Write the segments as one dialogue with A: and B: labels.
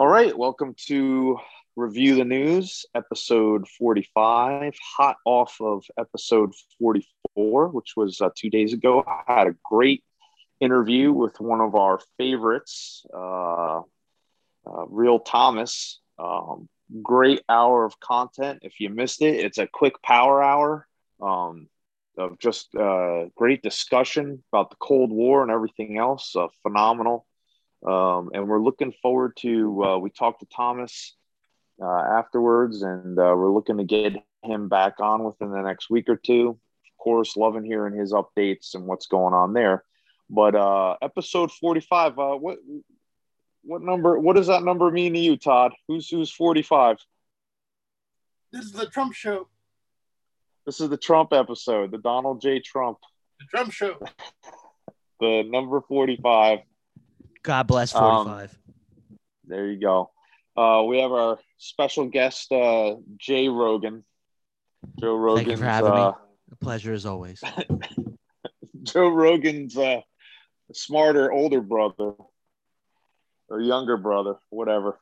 A: All right, welcome to Review the News, episode 45, hot off of episode 44, which was uh, two days ago. I had a great interview with one of our favorites, uh, uh, Real Thomas. Um, great hour of content. If you missed it, it's a quick power hour um, of just uh, great discussion about the Cold War and everything else. Uh, phenomenal. Um, and we're looking forward to, uh, we talked to Thomas uh, afterwards, and uh, we're looking to get him back on within the next week or two. Of course, loving hearing his updates and what's going on there. But uh, episode 45, uh, what what number? What does that number mean to you, Todd? Who's who's 45?
B: This is the Trump show.
A: This is the Trump episode, the Donald J. Trump,
B: The Trump show.
A: the number 45.
C: God bless
A: Um,
C: 45.
A: There you go. Uh, we have our special guest, uh, Jay Rogan. Joe Rogan.
C: Thank you for having
A: uh,
C: me. A pleasure as always.
A: Joe Rogan's uh, smarter older brother or younger brother, whatever.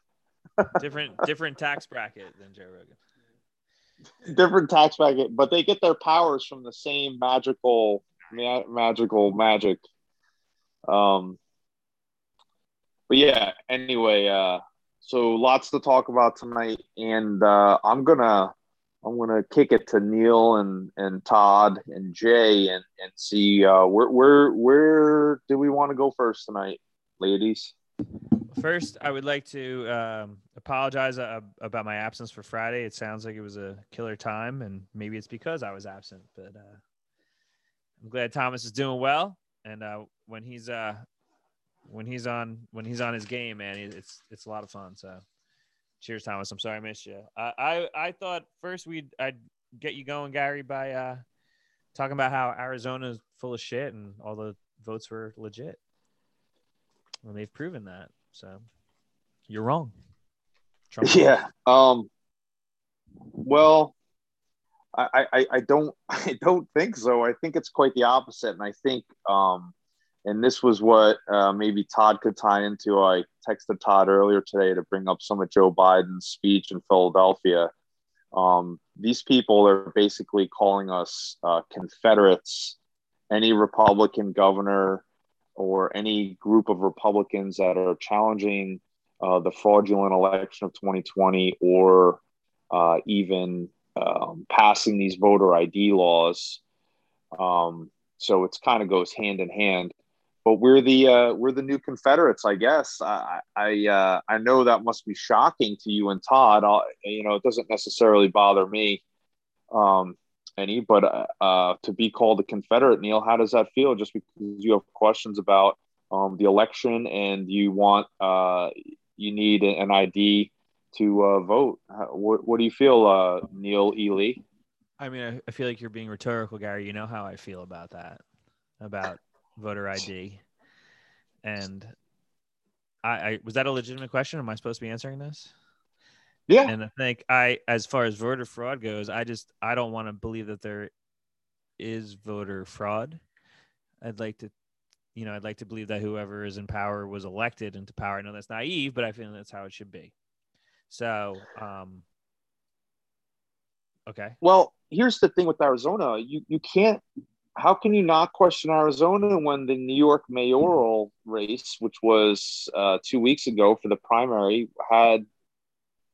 D: different different tax bracket than Joe Rogan.
A: Different tax bracket, but they get their powers from the same magical, ma- magical magic. Um, but yeah. Anyway, uh, so lots to talk about tonight, and uh, I'm gonna I'm gonna kick it to Neil and and Todd and Jay and and see uh, where where where do we want to go first tonight, ladies?
D: First, I would like to um, apologize uh, about my absence for Friday. It sounds like it was a killer time, and maybe it's because I was absent. But uh, I'm glad Thomas is doing well, and uh, when he's uh, when he's on when he's on his game, man, it's it's a lot of fun. So, cheers, Thomas. I'm sorry I missed you. I I, I thought first we'd I'd get you going, Gary, by uh, talking about how Arizona is full of shit and all the votes were legit. And they've proven that. So you're wrong. Trump
A: Yeah. Um. Well, I, I I don't I don't think so. I think it's quite the opposite, and I think um, and this was what uh, maybe Todd could tie into. I texted Todd earlier today to bring up some of Joe Biden's speech in Philadelphia. Um, these people are basically calling us uh, Confederates. Any Republican governor or any group of Republicans that are challenging uh, the fraudulent election of 2020 or uh, even um, passing these voter ID laws. Um, so it's kind of goes hand in hand. But we're the uh, we're the new Confederates, I guess. I I, uh, I know that must be shocking to you and Todd. I'll, you know, it doesn't necessarily bother me um, any, but uh, uh, to be called a Confederate, Neil, how does that feel? Just because you have questions about um, the election and you want uh, you need an ID to uh, vote. What, what do you feel, uh, Neil Ely?
D: I mean, I, I feel like you're being rhetorical, Gary. You know how I feel about that, about voter ID. And I, I was that a legitimate question? Am I supposed to be answering this?
A: Yeah,
D: And I think I, as far as voter fraud goes, I just I don't want to believe that there is voter fraud. I'd like to, you know, I'd like to believe that whoever is in power was elected into power. I know that's naive, but I feel that's how it should be. So, um, okay.
A: Well, here's the thing with Arizona. You you can't. How can you not question Arizona when the New York mayoral race, which was uh, two weeks ago for the primary, had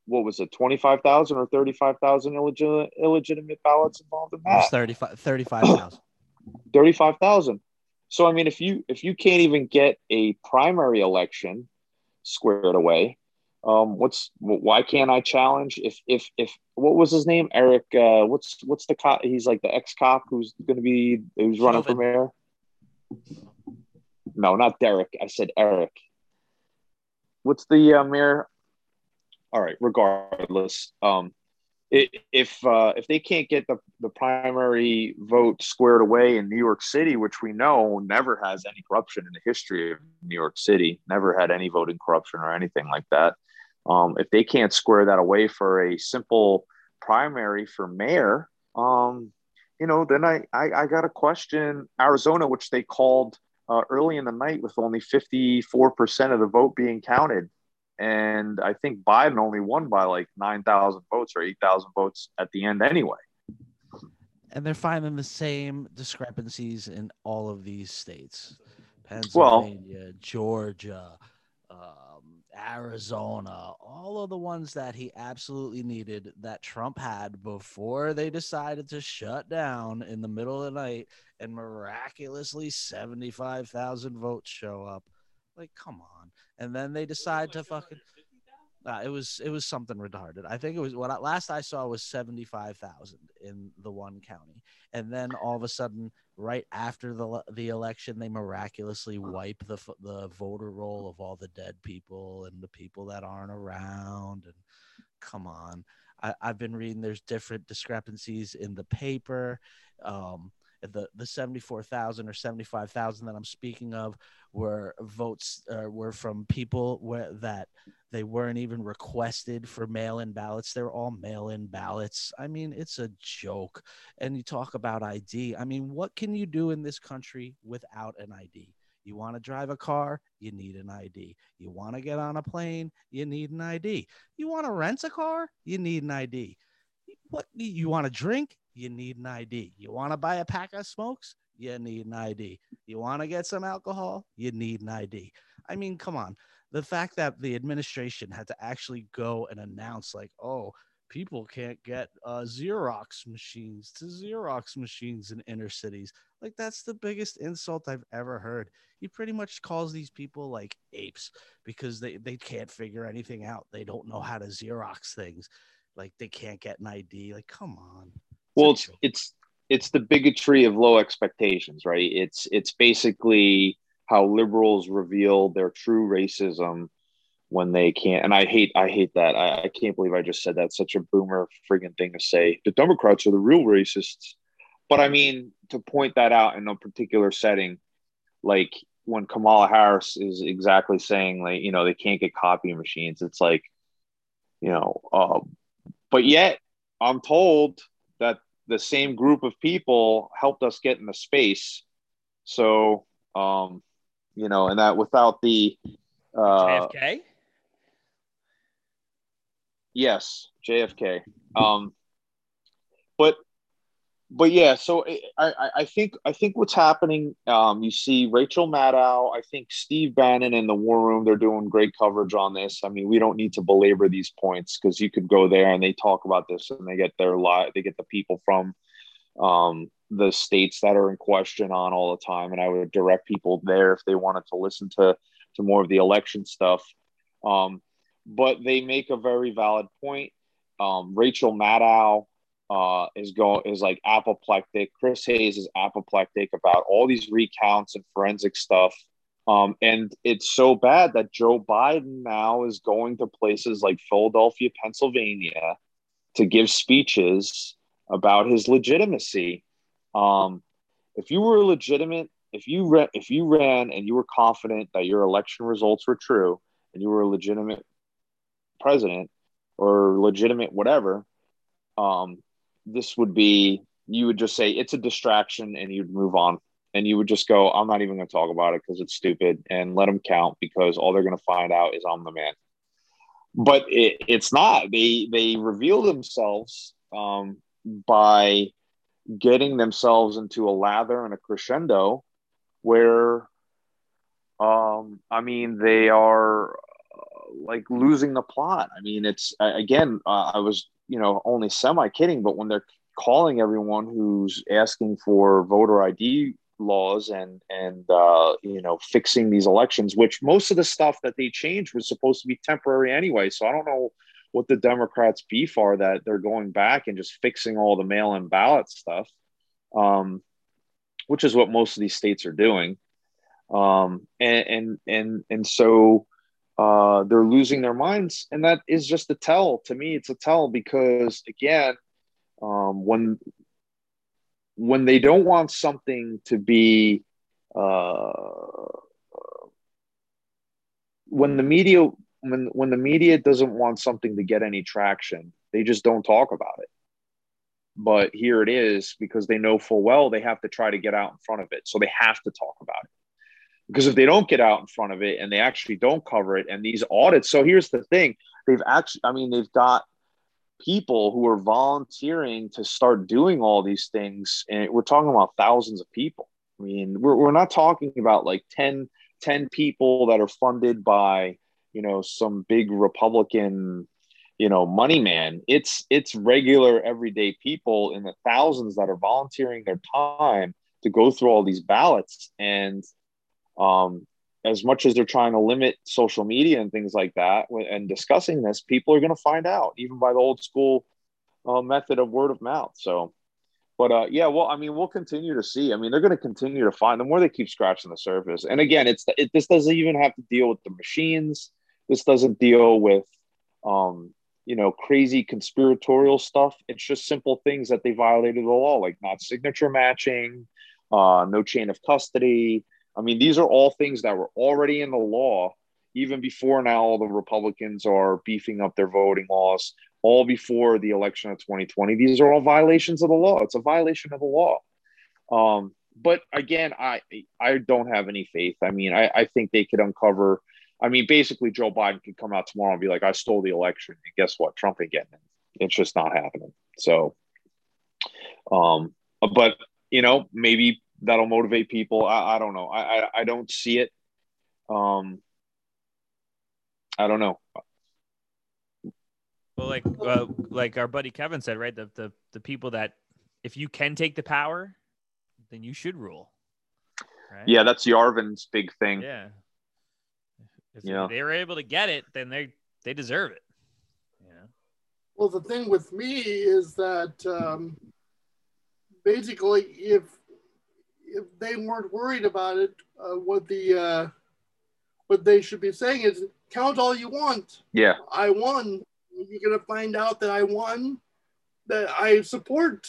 A: what was it, twenty five thousand or thirty five thousand illegitimate ballots involved in that?
C: 35 35,000.
A: Thirty five thousand. So I mean, if you if you can't even get a primary election squared away, um, what's why can't I challenge? If if if what was his name? Eric. Uh, what's what's the cop? He's like the ex cop who's going to be who's running for mayor. No, not Derek. I said Eric. What's the uh, mayor? All right. Regardless, um, if uh, if they can't get the, the primary vote squared away in New York City, which we know never has any corruption in the history of New York City, never had any voting corruption or anything like that. Um, if they can't square that away for a simple primary for mayor, um, you know, then I, I, I got to question Arizona, which they called uh, early in the night with only 54% of the vote being counted. and I think Biden only won by like nine thousand votes or eight thousand votes at the end anyway.
C: And they're finding the same discrepancies in all of these states
A: Well-
C: Pennsylvania, Georgia, um, Arizona, all of the ones that he absolutely needed that Trump had before they decided to shut down in the middle of the night and miraculously 75,000 votes show up. Like, come on. And then they decide to fucking. Uh, it was it was something retarded. I think it was what I, last I saw was seventy five thousand in the one county, and then all of a sudden, right after the the election, they miraculously wipe the the voter roll of all the dead people and the people that aren't around. And come on, I, I've been reading. There's different discrepancies in the paper. Um, the the seventy four thousand or seventy five thousand that I'm speaking of were votes uh, were from people where that they weren't even requested for mail-in ballots. They're all mail-in ballots. I mean it's a joke. And you talk about id i mean what can you do in this country without an id you want to drive a car? You need an id you want to get on a plane? You need an id you want to rent a car? You need an id what you want to drink you need an id you want to buy a pack of smokes? You need an id you want to get some alcohol? You need an id i mean come on. The fact that the administration had to actually go and announce like oh people can't get uh, xerox machines to xerox machines in inner cities. Like that's the biggest insult i've ever heard. He pretty much calls these people like apes because they, they can't figure anything out. They don't know how to xerox things. Like they can't get an id like come on
A: Well, it's it's it's the bigotry of low expectations, right? It's it's basically how liberals reveal their true racism when they can't. And I hate I hate that. I, I can't believe I just said that. Such a boomer friggin' thing to say. The Democrats are the real racists. But I mean, to point that out in a particular setting, like when Kamala Harris is exactly saying, like, you know, they can't get copy machines. It's like, you know, um, but yet I'm told the same group of people helped us get in the space. So, um, you know, and that without the, uh,
D: JFK.
A: yes, JFK. Um, but, but yeah, so I, I, I think, I think what's happening, um, you see Rachel Maddow, I think Steve Bannon in the war room, they're doing great coverage on this. I mean, we don't need to belabor these points because you could go there and they talk about this and they get their lot, they get the people from, um, the states that are in question on all the time. And I would direct people there if they wanted to listen to, to more of the election stuff. Um, but they make a very valid point. Um, Rachel Maddow uh, is going is like apoplectic. Chris Hayes is apoplectic about all these recounts and forensic stuff. Um, and it's so bad that Joe Biden now is going to places like Philadelphia, Pennsylvania, to give speeches about his legitimacy. Um, if you were legitimate, if you ran, if you ran and you were confident that your election results were true, and you were a legitimate president or legitimate whatever, um, this would be you would just say it's a distraction and you'd move on. And you would just go i'm not even going to talk about it because it's stupid and let them count because all they're going to find out is i'm the man. But it, it's not. They they reveal themselves um, by getting themselves into a lather and a crescendo where um, i mean they are uh, like losing the plot. I mean it's again uh, i was you know only semi kidding but when they're calling everyone who's asking for voter id laws and and uh, you know fixing these elections which most of the stuff that they changed was supposed to be temporary anyway. So i don't know what the democrats beef are that they're going back and just fixing all the mail-in ballot stuff um, which is what most of these states are doing. Um, and and and, and so uh, they're losing their minds. And that is just a tell. To me it's a tell because again um, when when they don't want something to be uh, when the media when when the media doesn't want something to get any traction they just don't talk about it. But here it is because they know full well they have to try to get out in front of it. So they have to talk about it because if they don't get out in front of it and they actually don't cover it and these audits so here's the thing. They've actually i mean they've got people who are volunteering to start doing all these things and we're talking about thousands of people. I mean we're, we're not talking about like 10 10 people that are funded by you know some big republican you know money man. It's it's regular everyday people in the thousands that are volunteering their time to go through all these ballots and um as much as they're trying to limit social media and things like that and discussing this people are going to find out even by the old school uh, method of word of mouth. So but uh, yeah well i mean we'll continue to see. I mean they're going to continue to find the more they keep scratching the surface. And again it's it, this doesn't even have to deal with the machines. This doesn't deal with um, you know crazy conspiratorial stuff. It's just simple things that they violated the law like not signature matching uh, no chain of custody I mean, these are all things that were already in the law even before now all the Republicans are beefing up their voting laws, all before the election of 2020. These are all violations of the law. It's a violation of the law. Um, but again, I I don't have any faith. I mean, I, I think they could uncover. I mean, basically, Joe Biden could come out tomorrow and be like, "I stole the election," and guess what? Trump ain't getting it. It's just not happening. So, um, but you know, maybe that'll motivate people. I, I don't know. I, I, I don't see it. Um, I don't know.
D: Well, like uh, like our buddy Kevin said, right? The the the people that if you can take the power, then you should rule.
A: Right? Yeah, that's Yarvin's big thing.
D: Yeah. If yeah. they were able to get it, then they they deserve it. Yeah.
B: Well, the thing with me is that um, basically, if if they weren't worried about it, uh, what the uh, what they should be saying is count all you want.
A: Yeah,
B: I won. You're gonna find out that I won. That I support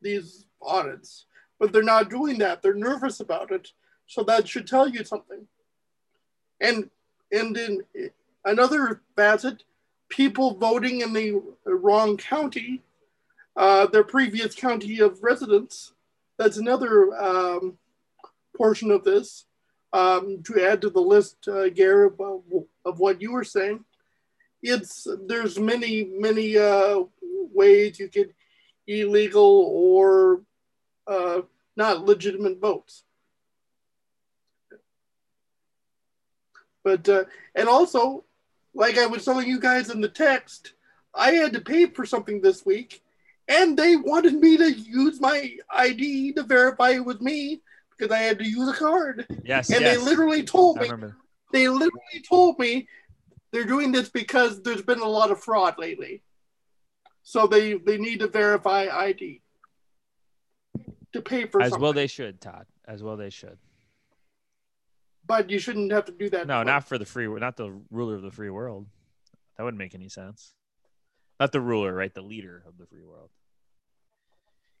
B: these audits, but they're not doing that. They're nervous about it, so that should tell you something. And and in another facet, people voting in the wrong county, uh, their previous county of residence, that's another um, portion of this um, to add to the list, uh, Gary, of, of, what you were saying. It's there's many many uh, ways you could illegal or uh, not legitimate votes. But uh, and also, like I was telling you guys in the text, I had to pay for something this week and they wanted me to use my ID to verify it was me because I had to use a card.
D: Yes.
B: And
D: yes.
B: they literally told me. They literally told me they're doing this because there's been a lot of fraud lately. So they they need to verify ID to pay for.
D: As
B: something.
D: well, they should, Todd. As well, they should.
B: But you shouldn't have to do that.
D: No, not for the free, not the ruler of the free world. That wouldn't make any sense. Not the ruler, right? The leader of the free world.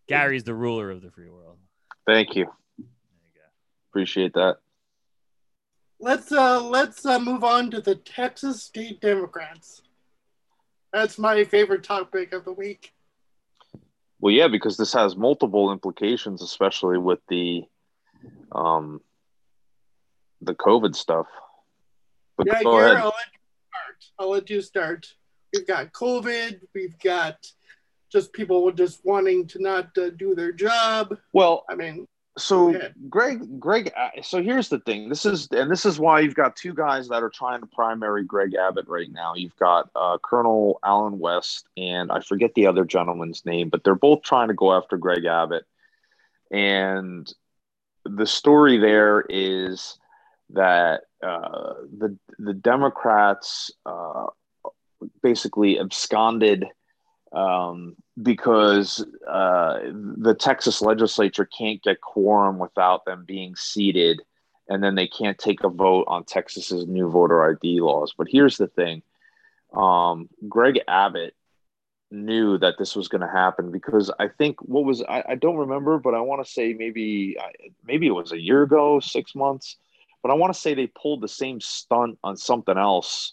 D: Gary's the ruler of the free world.
A: Thank you. you Appreciate that.
B: Let's uh let's uh, move on to the Texas State Democrats. That's my favorite topic of the week.
A: Well, yeah, because this has multiple implications, especially with the um the COVID stuff.
B: But yeah, Gary, I'll let you start. I'll let you start we've got COVID, we've got just people just wanting to not uh, do their job.
A: Well,
B: I mean,
A: so Greg, Greg. Uh, so here's the thing. This is and this is why you've got two guys that are trying to primary Greg Abbott right now. You've got uh, Colonel Allen West and I forget the other gentleman's name, but they're both trying to go after Greg Abbott. And the story there is that uh, the the Democrats uh, basically absconded um, because uh, the Texas legislature can't get quorum without them being seated, and then they can't take a vote on Texas's new voter ID laws. But here's the thing: um, Greg Abbott knew that this was going to happen because I think what was I, I don't remember, but I want to say maybe maybe it was a year ago, six months, but I want to say they pulled the same stunt on something else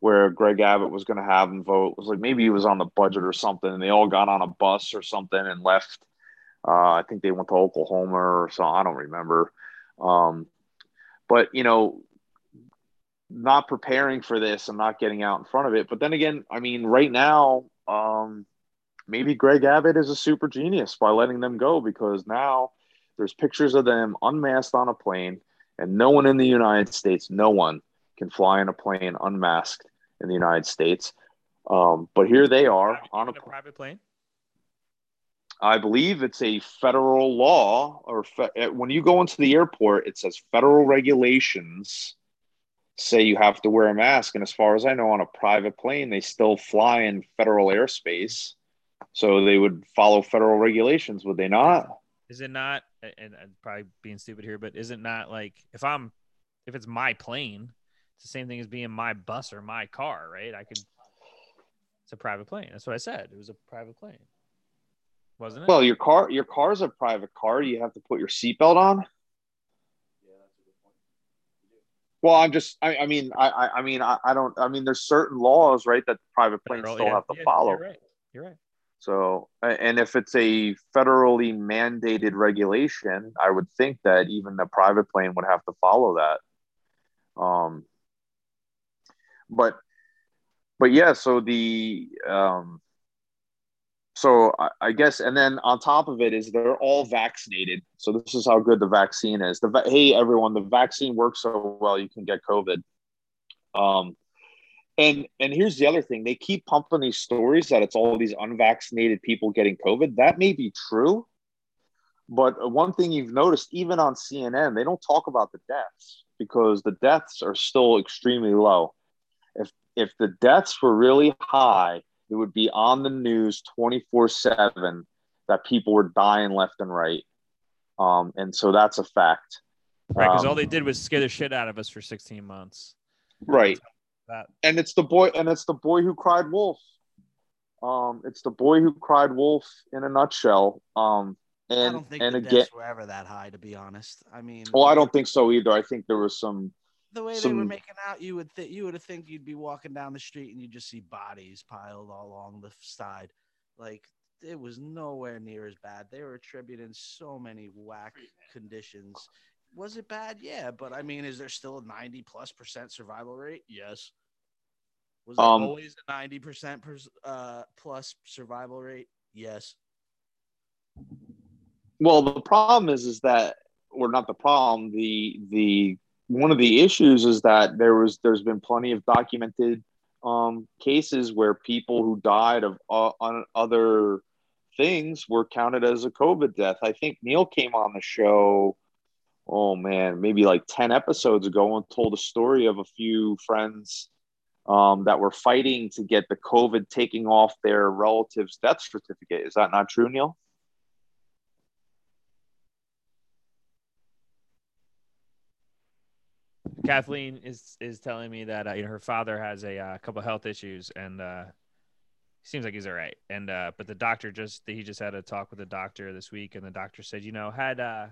A: where Greg Abbott was going to have him vote. It was like maybe he was on the budget or something, and they all got on a bus or something and left. Uh, I think they went to Oklahoma or so. I don't remember. Um, but you know, not preparing for this and not getting out in front of it. But then again, I mean, right now, um, maybe Greg Abbott is a super genius by letting them go because now there's pictures of them unmasked on a plane, and no one in the United States, no one can fly in a plane unmasked in the United States. Um, but here they are on a,
D: a private plane.
A: I believe it's a federal law, or fe- eh, when you go into the airport, it says federal regulations say you have to wear a mask. And as far as I know, on a private plane, they still fly in federal airspace. So they would follow federal regulations, would they not?
D: Is it not? And I'm probably being stupid here, but is it not like if I'm, if it's my plane, it's the same thing as being my bus or my car, right? I could, it's a private plane. That's what I said. It was a private plane wasn't it?
A: Well, your car, your car's a private car. You have to put your seatbelt on. Yeah, that's a good point. Well, I'm just, I, I mean, I, I mean, I, I, don't, I mean, there's certain laws, right, that private planes
D: Federal,
A: still
D: yeah,
A: have to
D: yeah,
A: follow.
D: You're right. You're right.
A: So, and if it's a federally mandated regulation, I would think that even the private plane would have to follow that. Um, but, but yeah, so the, um, so I, I, guess, and then on top of it is they're all vaccinated. So this is how good the vaccine is. The hey everyone, the vaccine works so well you can get COVID. Um, and and here's the other thing: they keep pumping these stories that it's all these unvaccinated people getting COVID. That may be true, but one thing you've noticed, even on CNN, they don't talk about the deaths because the deaths are still extremely low. If if the deaths were really high it would be on the news 24 7 that people were dying left and right. Um, and so that's a fact.
D: Right, because
A: um,
D: all they did was scare the shit out of us for 16 months.
A: Right.
D: That.
A: And it's the boy, and it's the boy who cried wolf. Um, it's the boy who cried wolf in a nutshell. Um, and
C: I don't think
A: and
C: the
A: again,
C: were ever that high, to be honest. I mean,
A: well, I don't think so either. I think there was some
C: the way they were making out, you would think you would think you'd be walking down the street and you just see bodies piled all along the side. Like it was nowhere near as bad. They were attributing so many whack conditions. Was it bad? Yeah, but I mean, is there still a ninety plus percent survival rate? Yes. Was there
A: Um,
C: always a ninety percent uh, plus survival rate? Yes.
A: Well, the problem is, is that, or not the problem. The the one of the issues is that there was there's been plenty of documented um, cases where people who died of uh, other things were counted as a COVID death. I think Neil came on the show. Oh man, maybe like ten episodes ago, and told a story of a few friends um, that were fighting to get the COVID taking off their relative's death certificate. Is that not true, Neil?
D: Kathleen is is telling me that uh, you know her father has a uh, couple health issues and uh, seems like he's all right. And uh, but the doctor just he just had a talk with the doctor this week, and the doctor said, you know, had uh,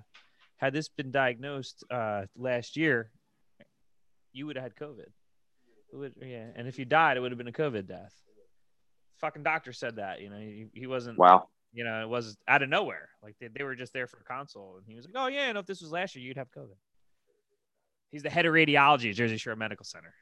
D: had this been diagnosed uh, last year, you would have had COVID. It would, yeah, and if you died, it would have been a COVID death. Fucking doctor said that. You know, he, he wasn't.
A: Wow.
D: You know, it was out of nowhere. Like they, they were just there for a console, and he was like, "Oh yeah, and if this was last year, you'd have COVID." He's the head of radiology at Jersey Shore Medical Center.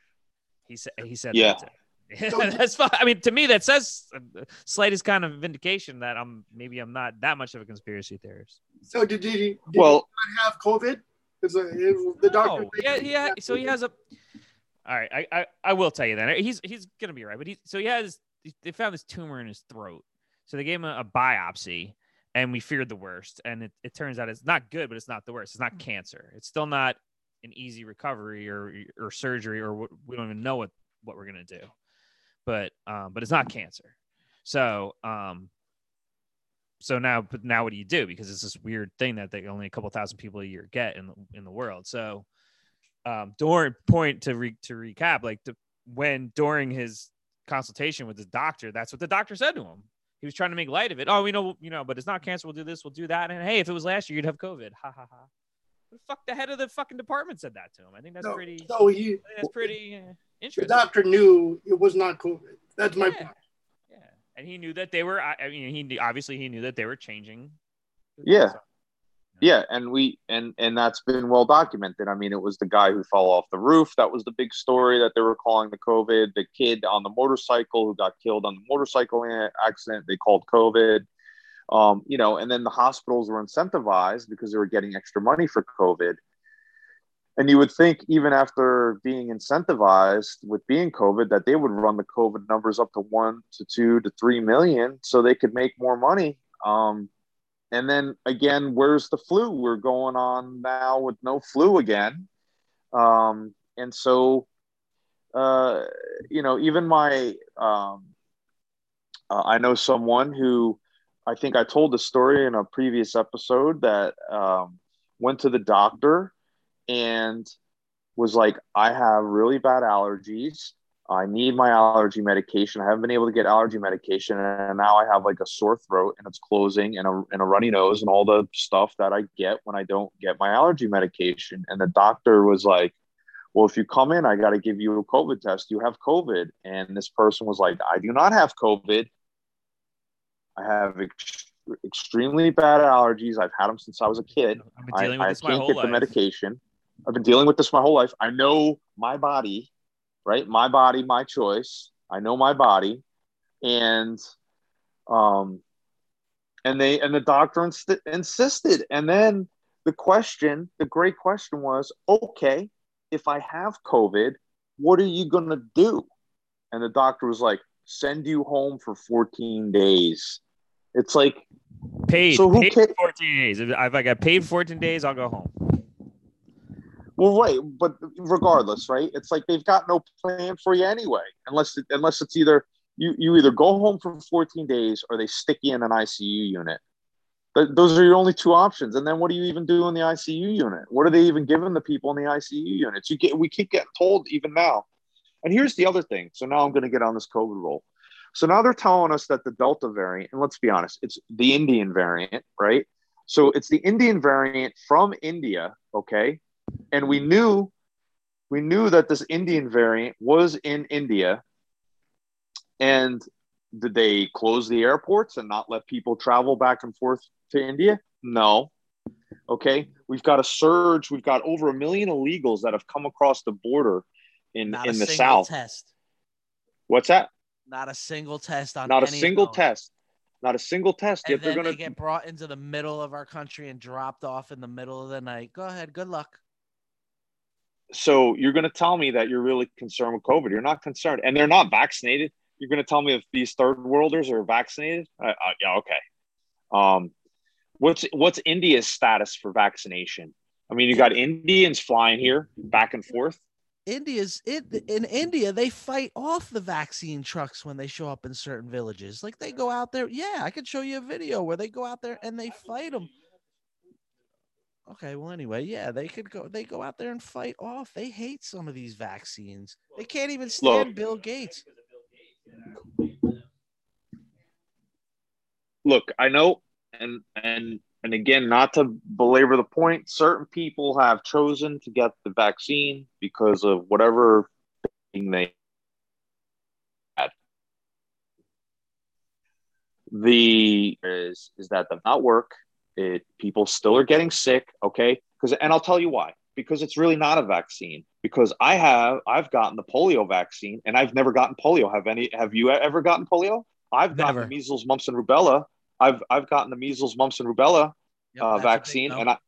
D: He said he said
A: Yeah.
D: that. That's fine. I mean, to me, that says uh, slightest kind of vindication that I'm maybe I'm not that much of a conspiracy theorist.
B: So did, did he did
A: Well,
B: he not have COVID? Is, a, is the doctor?
D: No, yeah, yeah. So he has a. All right, I, I I will tell you that he's he's gonna be right, but he so he has they found this tumor in his throat, so they gave him a, a biopsy, and we feared the worst, and it, it turns out it's not good, but it's not the worst. It's not cancer. It's still not an easy recovery or or surgery or what, we don't even know what what we're gonna do, but um but it's not cancer. So um so now but now what do you do because it's this weird thing that they only a couple thousand people a year get in the, in the world. So um during point to re, to recap like when during his consultation with the doctor that's what the doctor said to him. He was trying to make light of it. Oh, we know, you know, but it's not cancer. We'll do this. We'll do that. And hey, if it was last year, you'd have COVID. Ha ha ha. The fuck, the head of the fucking department said that to him. I think that's
B: No,
D: pretty.
B: so he
D: that's pretty uh,
B: the doctor knew it was not COVID. That's my
D: Yeah.
B: point.
D: Yeah, and he knew that they were. I I mean, he obviously he knew that they were changing.
A: Yeah. yeah, and we and and that's been well documented. I mean, it was the guy who fell off the roof that was the big story that they were calling the COVID. The kid on the motorcycle who got killed on the motorcycle accident, they called COVID. Um, you know, and then the hospitals were incentivized because they were getting extra money for COVID. And you would think, even after being incentivized with being COVID, that they would run the COVID numbers up to one to two to three million so they could make more money. Um, and then again, where's the flu? We're going on now with no flu again. Um, and so, uh, you know, even my, um, uh, I know someone who I think I told the story in a previous episode that um, went to the doctor and was like, I have really bad allergies. I need my allergy medication. I haven't been able to get allergy medication, and now I have like a sore throat and it's closing and a, and a runny nose and all the stuff that I get when I don't get my allergy medication. And the doctor was like, Well, if you come in, I got to give you a COVID test. You have COVID. And this person was like, I do not have COVID. I have ex- extremely bad allergies. I've had them since I was a kid.
D: I've been dealing with
A: I, I
D: this my
A: can't
D: whole
A: get
D: life.
A: the medication. I've been dealing with this my whole life. I know my body right? My body, my choice. I know my body, and um, and they and the doctor inst- insisted. And then the question, the great question was, okay, if I have COVID, what are you gonna do? And the doctor was like, send you home for 14 days. It's like,
D: Paid.
A: So who
D: paid
A: ca-
D: 14 days. If, if I got paid 14 days, I'll go home.
A: well, right, but regardless, right? It's like they've got no plan for you anyway, unless it, unless it's either you you either go home for 14 days or they stick you in an ICU unit. Th- those are your only two options. And then what do you even do in the ICU unit? What are they even giving the people in the ICU units? You get we keep getting told even now. And here's the other thing. So now I'm going to get on this COVID roll. So now they're telling us that the Delta variant, and let's be honest, it's the Indian variant, right? So it's the Indian variant from India, okay? And we knew we knew that this Indian variant was in India. And did they close the airports and not let people travel back and forth to India? No. Okay. We've got a surge. We've got over a million illegals that have come across the border in,
C: Not
A: in the South.
C: test.
A: What's that?
C: Not a single test on
A: Not a single test. Not a single test.
C: And
A: Yet they're going
C: they
A: to.
C: get brought into the middle of our country and dropped off in the middle of the night. Go ahead. Good luck.
A: So you're going to tell me that you're really concerned with COVID. You're not concerned. And they're not vaccinated. You're going to tell me if these third worlders are vaccinated? Uh, uh, yeah, okay. Um, what's what's India's status for vaccination? I mean, you got Indians flying here back and forth.
C: India's in, in India, they fight off the vaccine trucks when they show up in certain villages. Like they go out there. Yeah, I could show you a video where they go out there and they fight them. Okay, well, anyway, yeah, they could go. They go out there and fight off. They hate some of these vaccines. They can't even stand
A: Look.
C: Bill Gates.
A: Look, I know, and and and again, not to belabor the point, certain people have chosen to get the vaccine because of whatever thing they had. The is is that does not work. It people still are getting sick. Okay, because and I'll tell you why. Because it's really not a vaccine. Because I have I've gotten the polio vaccine and I've never gotten polio. Have any? Have you ever gotten polio? I've gotten
C: Never.
A: measles, mumps, and rubella. I've I've gotten the measles, mumps, and rubella
C: Yep,
A: uh,
C: that's a big
A: vaccine, and I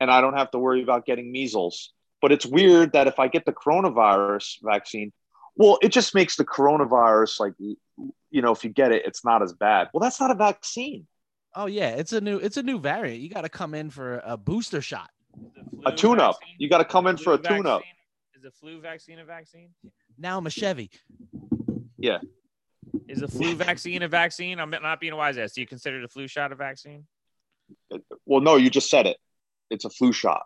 A: and I don't have to worry about getting measles. But it's weird that if I get the coronavirus vaccine, well, it just makes the coronavirus like you know, if you get it, it's not as bad. Well, that's not a vaccine.
C: Oh yeah, it's a new it's a new variant. You got to come in for a booster shot.
A: A tune-up. You got to come in for a tune-up.
D: Is the flu vaccine a vaccine?
C: Now I'm a Chevy.
D: Is the flu vaccine a vaccine? I'm not being a wise ass. Do you consider the flu shot a vaccine?
A: Well, no, you just said it. It's a flu shot.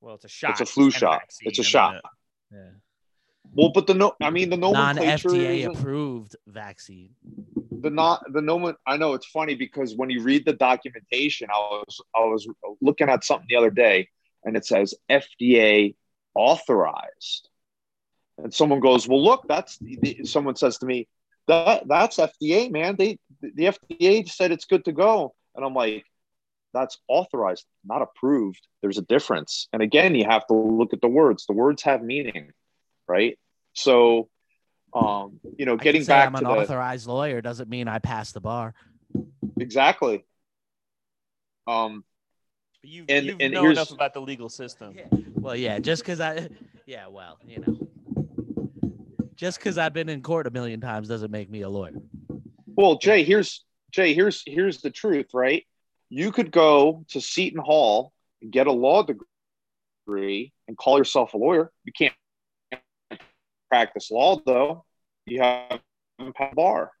D: Well, it's a shot.
A: It's a flu
D: and
A: shot.
D: vaccine.
A: It's a
D: I mean,
A: shot.
D: yeah.
A: Well, but the no, I mean the
C: Non
A: nomenclature.
C: FDA approved vaccine.
A: the not the nomen I know it's funny because when you read the documentation, I was I was looking at something the other day and it says FDA authorized. And someone goes, Well, look, that's someone says to me, that that's FDA, man. They the FDA said it's good to go. And I'm like, that's authorized, not approved. There's a difference. And again, you have to look at the words. The words have meaning, right? So, um, you know,
C: I can
A: getting
C: say
A: back
C: I'm
A: to
C: an
A: the
C: authorized lawyer doesn't mean I pass the bar.
A: exactly. Um,
D: But you
A: And-
D: you've
A: and
D: know enough about the legal system.
C: Well, yeah, just because I, yeah, well, you know, just because I've been in court a million times doesn't make me a lawyer.
A: Well, Jay, here's Jay, here's here's the truth, right? You could go to Seton Hall and get a law degree and call yourself a lawyer. You can't practice law though. You passed the bar.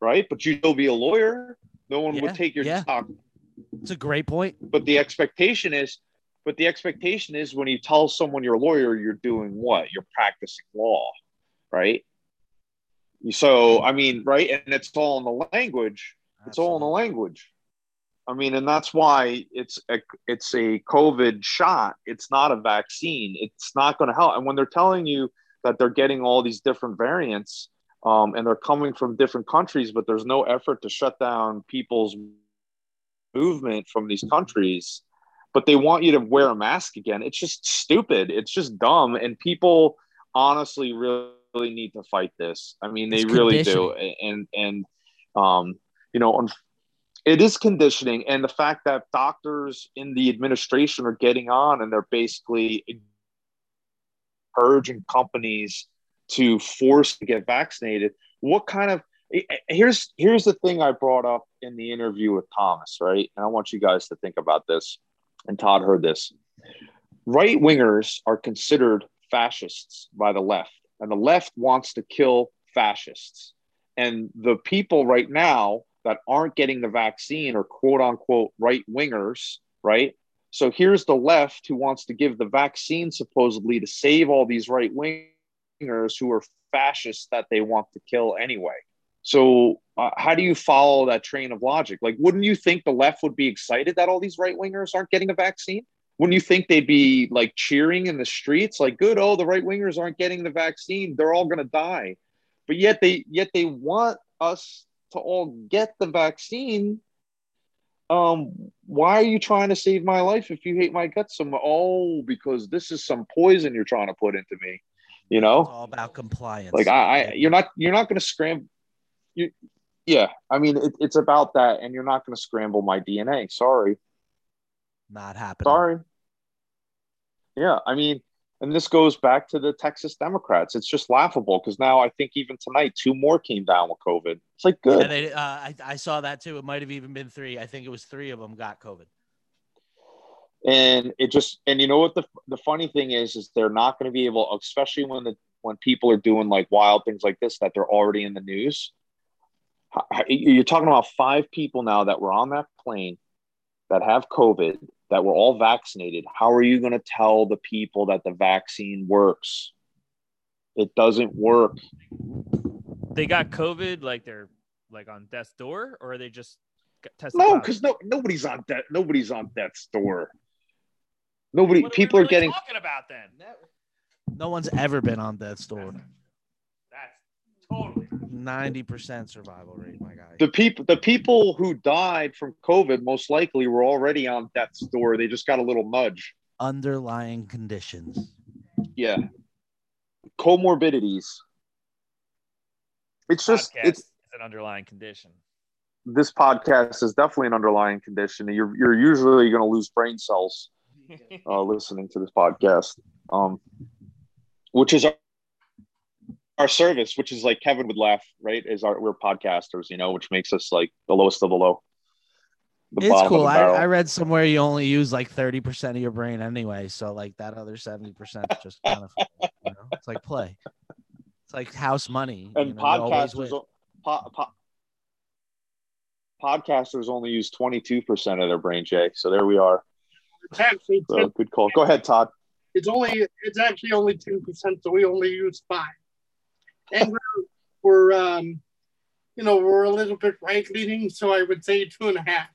A: Right? But you'd still be a lawyer. No one
C: Yeah,
A: would take your
C: yeah.
A: stock.
C: It's a great point.
A: But the expectation is but the expectation is when you tell someone you're a lawyer, you're doing what? You're practicing law, right? So I mean, right, and it's all in the language. It's all in the language. I mean, and that's why it's a it's a COVID shot. It's not a vaccine. It's not going to help. And when they're telling you that they're getting all these different variants, um, and they're coming from different countries, but there's no effort to shut down people's movement from these countries, but they want you to wear a mask again. It's just stupid. It's just dumb. And people honestly really, really need to fight this. I mean, they
C: It's
A: really do. And, and, um, you know, it is conditioning. And the fact that doctors in the administration are getting on and they're basically urging companies to force to get vaccinated. What kind of here's here's the thing I brought up in the interview with Thomas, right? And I want you guys to think about this. And Todd heard this. Right wingers are considered fascists by the left, and the left wants to kill fascists. And the people right now that aren't getting the vaccine are quote unquote right wingers, right? So here's the left who wants to give the vaccine supposedly to save all these right wingers who are fascists that they want to kill anyway. So uh, how do you follow that train of logic? Like, wouldn't you think the left would be excited that all these right wingers aren't getting a vaccine? Wouldn't you think they'd be like cheering in the streets, like, "Good, oh, the right wingers aren't getting the vaccine; they're all going to die." But yet they yet they want us to all get the vaccine. Um, why are you trying to save my life if you hate my guts so much? Oh, because this is some poison you're trying to put into me. You know,
C: It's all about compliance.
A: like I, I you're not you're not going to scramble you yeah i mean it, it's about that and you're not going to scramble my dna sorry
C: not happening.
A: sorry yeah i mean and this goes back to the texas democrats it's just laughable because now i think even tonight two more came down with covid it's like good
C: Yeah, they, uh, I, I saw that too. It might have even been three. I think it was three of them got COVID.
A: and it just and you know what the the funny thing is is they're not going to be able especially when the when people are doing like wild things like this that they're already in the news you're talking about five people now that were on that plane that have covid that were all vaccinated how are you going to tell the people that the vaccine works it doesn't work
D: They got COVID, like they're like on death's door, or are they just got tested?
A: no because no nobody's on death. nobody's on death's door nobody
D: What
A: people
D: we
A: are
D: really
A: getting
D: talking about then.
C: No one's ever been on death's door.
D: That's totally.
C: Ninety percent survival rate, my guy.
A: the people the people who died from covid most likely were already on death's door they just got a little nudge
C: Underlying conditions.
A: yeah comorbidities it's just
D: Podcast
A: it's
D: an underlying condition.
A: this podcast is definitely an underlying condition you're, you're usually going to lose brain cells uh, listening to this podcast um which is our, our service which is like kevin would laugh right is our we're podcasters you know which makes us like the lowest of the low the
C: it's cool. I. I read somewhere you only use like thirty percent of your brain anyway, so like that other seventy percent is just kind of you know, it's like play. It's like house money.
A: and
C: you know,
A: podcasters po- po- podcasters only use 22% of their brain jay so there we are
B: It's actually
A: so good call go ahead todd
B: it's only it's actually only ten percent, so we only use five. And we're we're um you know we're a little bit right leaning, so I would say two and a half.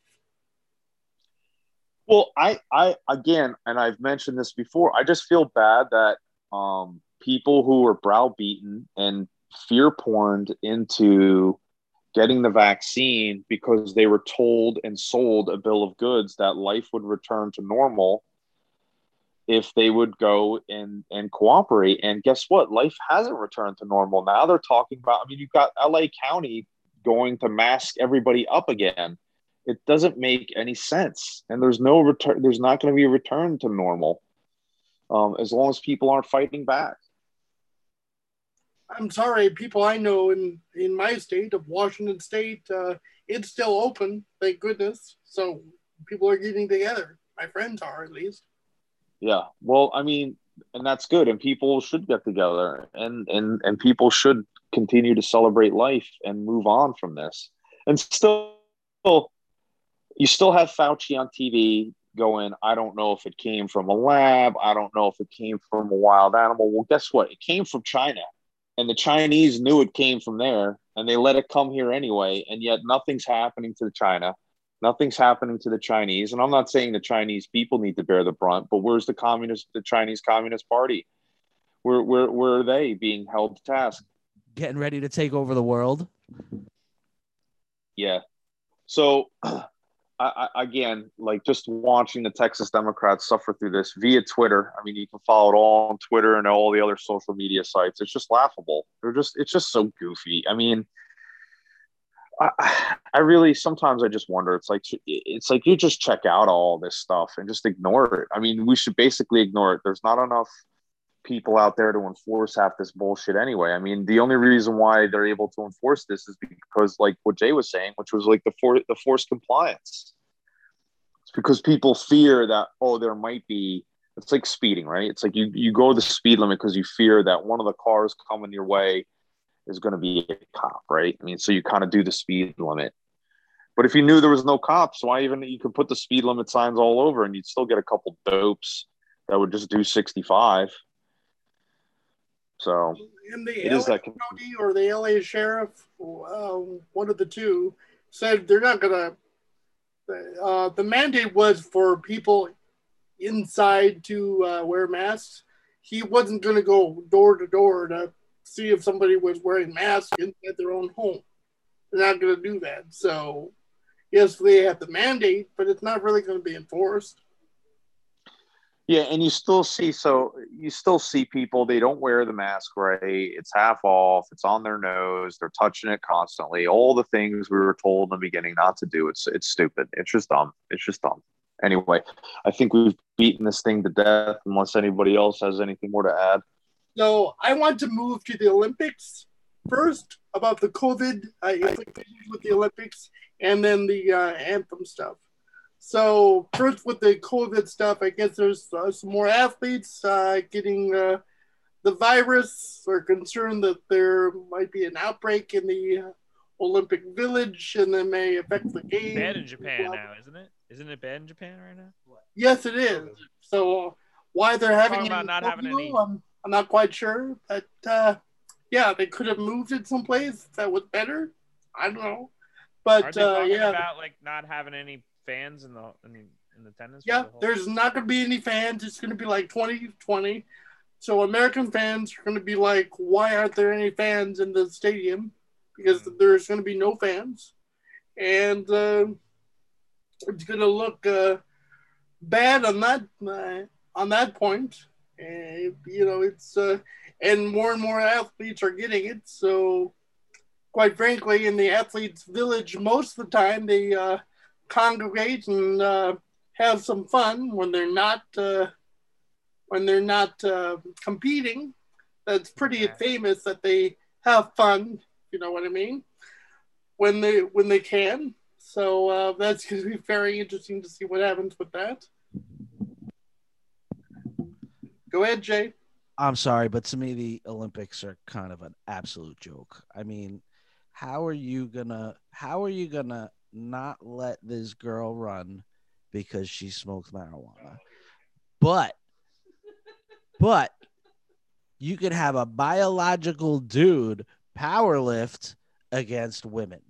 A: well i i again and i've mentioned this before i just feel bad that um people who are browbeaten and fear porned into getting the vaccine because they were told and sold a bill of goods that life would return to normal if they would go and and cooperate and guess what life hasn't returned to normal now they're talking about i mean you've got la county going to mask everybody up again it doesn't make any sense and there's no return there's not going to be a return to normal um, as long as people aren't fighting back
B: I'm sorry, people I know in in my state of Washington State, uh, it's still open, thank goodness. So people are getting together. My friends are at least.
A: Yeah, well, I mean, and that's good, and people should get together, and and and people should continue to celebrate life and move on from this. And still, you still have Fauci on TV going, I don't know if it came from a lab, I don't know if it came from a wild animal. Well, guess what? It came from China and the Chinese knew it came from there and they let it come here anyway. And yet nothing's happening to China. Nothing's happening to the Chinese. And I'm not saying the Chinese people need to bear the brunt, but where's the communist, the Chinese Communist Party? Where, where, where are they being held to task?
C: Getting ready to take over the world.
A: Yeah. So I, I, again, like just watching the Texas Democrats suffer through this via Twitter. I mean, you can follow it all on Twitter and all the other social media sites. It's just laughable. They're just, it's just so goofy. I mean, I, I really sometimes I just wonder. It's like it's like you just check out all this stuff and just ignore it. I mean, we should basically ignore it. There's not enough people out there to enforce half this bullshit anyway. I mean, the only reason why they're able to enforce this is because, like what Jay was saying, which was like the for the forced compliance. It's because people fear that oh, there might be. It's like speeding, right? It's like you you go the speed limit because you fear that one of the cars coming your way is going to be a cop, right? I mean, so you kind of do the speed limit. But if you knew there was no cops, why even you could put the speed limit signs all over and you'd still get a couple dopes that would just do 65. So
B: in the LA that county or the LA sheriff, uh, one of the two, said they're not gonna. Uh, the mandate was for people inside to uh, wear masks. He wasn't going to go door to door to see if somebody was wearing masks inside their own home. They're not going to do that. So, yes, they have the mandate, but it's not really going to be enforced.
A: Yeah, and you still see so you still see people they don't wear the mask right. It's half off. It's on their nose. They're touching it constantly. All the things we were told in the beginning not to do. It's it's stupid. It's just dumb. It's just dumb. Anyway, I think we've beaten this thing to death. Unless anybody else has anything more to add.
B: So I want to move to the Olympics first about the COVID uh, with the Olympics, and then the uh, anthem stuff. So first with the COVID stuff, I guess there's uh, some more athletes uh, getting uh, the virus or concerned that there might be an outbreak in the Olympic Village and that may affect the game.
D: Bad in Japan now, isn't it? Isn't it bad in Japan right now?
B: Yes, it is. So why they're having
D: about not having any.
B: I'm, I'm not quite sure, but uh, yeah, they could have moved it someplace that was better. I don't know, but uh, yeah,
D: about like not having any fans in the in, in attendance?
B: Yeah,
D: the
B: there's not going to be any fans. It's going to be like 2020. So American fans are going to be like, why aren't there any fans in the stadium? Because mm-hmm. there's going to be no fans, and uh, it's going to look uh, bad on that uh, on that point. And you know, it's uh, and more and more athletes are getting it. So, quite frankly, in the athletes' village, most of the time they uh, congregate and uh, have some fun when they're not uh, when they're not uh, competing. That's pretty yeah. famous that they have fun. You know what I mean? When they when they can. So uh, that's going to be very interesting to see what happens with that. Go ahead, Jay.
C: I'm sorry, but to me, the Olympics are kind of an absolute joke. I mean, how are you gonna? How are you gonna not let this girl run because she smokes marijuana. But, but you could have a biological dude power lift against women.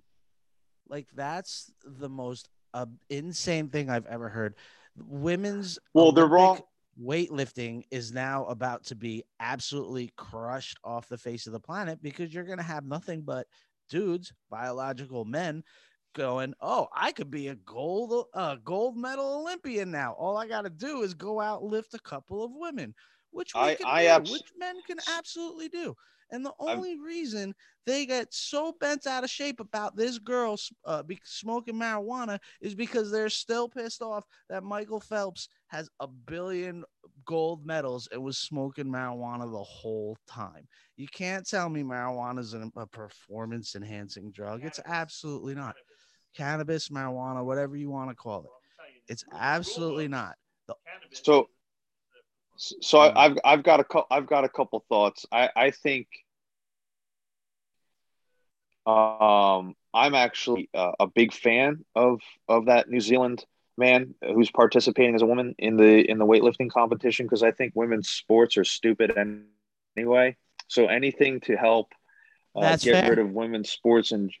C: Like that's the most uh, insane thing I've ever heard. Women's
A: well, they're wrong.
C: Weightlifting is now about to be absolutely crushed off the face of the planet because you're going to have nothing but dudes, biological men, going, "Oh, I could be a gold uh, gold medal Olympian now. All I got to do is go out lift a couple of women." Which we
A: I-
C: can
A: I abs-
C: which men can absolutely do. And the
A: I'm-
C: only reason they get so bent out of shape about this girl uh, be- smoking marijuana is because they're still pissed off that Michael Phelps has a billion gold medals and was smoking marijuana the whole time. You can't tell me marijuana is a, a performance enhancing drug. It's absolutely not. Cannabis, marijuana, whatever you want to call it. It's absolutely not.
A: So, so I, I've I've got a cou- I've got a couple thoughts. I I think, um, I'm actually uh, a big fan of of that New Zealand man who's participating as a woman in the in the weightlifting competition because I think women's sports are stupid anyway. So anything to help uh, get
C: fair.
A: rid of women's sports and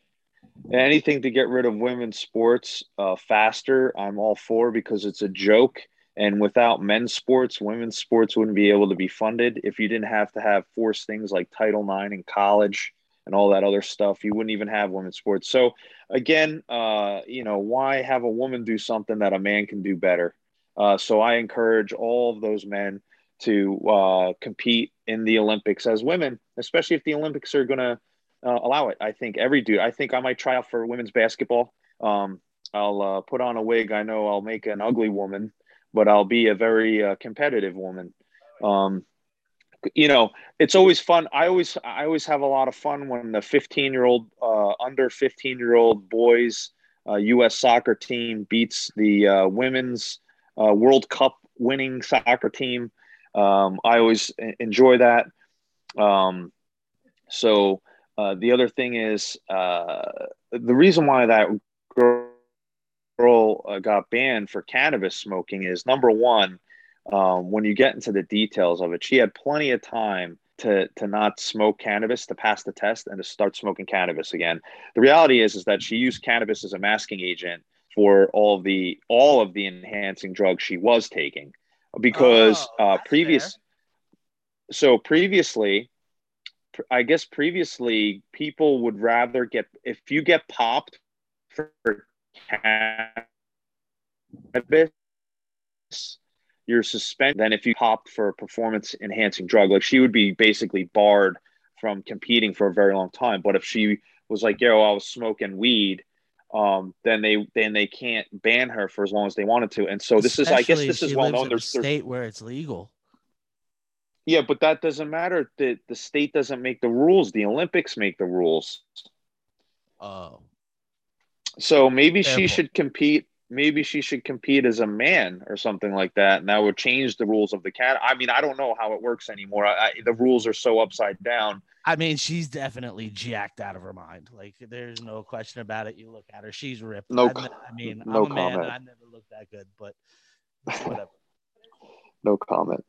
A: anything to get rid of women's sports uh, faster, I'm all for because it's a joke. And without men's sports, women's sports wouldn't be able to be funded. If you didn't have to have force things like Title IX in college and all that other stuff, you wouldn't even have women's sports. So again, uh, you know, why have a woman do something that a man can do better? Uh, so I encourage all of those men to uh, compete in the Olympics as women, especially if the Olympics are going to uh, allow it. I think every dude. I think I might try out for women's basketball. Um, I'll uh, put on a wig. I know I'll make an ugly woman, but I'll be a very uh, competitive woman. Um, you know, it's always fun. I always, I always have a lot of fun when the 15 year old, uh, under 15 year old boys, uh, U.S. soccer team beats the uh, women's uh, World Cup winning soccer team. Um, I always enjoy that. Um, so uh, the other thing is uh, the reason why that girl, got banned for cannabis smoking is number one, um, when you get into the details of it, she had plenty of time to to not smoke cannabis to pass the test and to start smoking cannabis again. The reality is is that she used cannabis as a masking agent for all the all of the enhancing drugs she was taking because
C: Oh,
A: uh, previous
C: fair.
A: so previously i guess previously people would rather get if you get popped for cannabis you're suspended than if you popped for a performance enhancing drug like she would be basically barred from competing for a very long time but if she was like yo i was smoking weed um, then they then they can't ban her for as long as they wanted to and so this is i guess this is well known
C: a
A: there's, there's
C: state where it's legal.
A: yeah, but that doesn't matter. The the state doesn't make the rules. The Olympics make the rules.
C: Oh,
A: So maybe she should compete. Maybe she should compete as a man or something like that, and that would change the rules of the cat. I mean, I don't know how it works anymore. I, I, the rules are so upside down.
C: I mean, she's definitely jacked out of her mind. Like, there's no question about it. You look at her; she's ripped.
A: No
C: I've
A: co-
C: ne- I mean,
A: no
C: I'm a man,
A: comment.
C: and I never looked that good, but whatever.
A: No comment.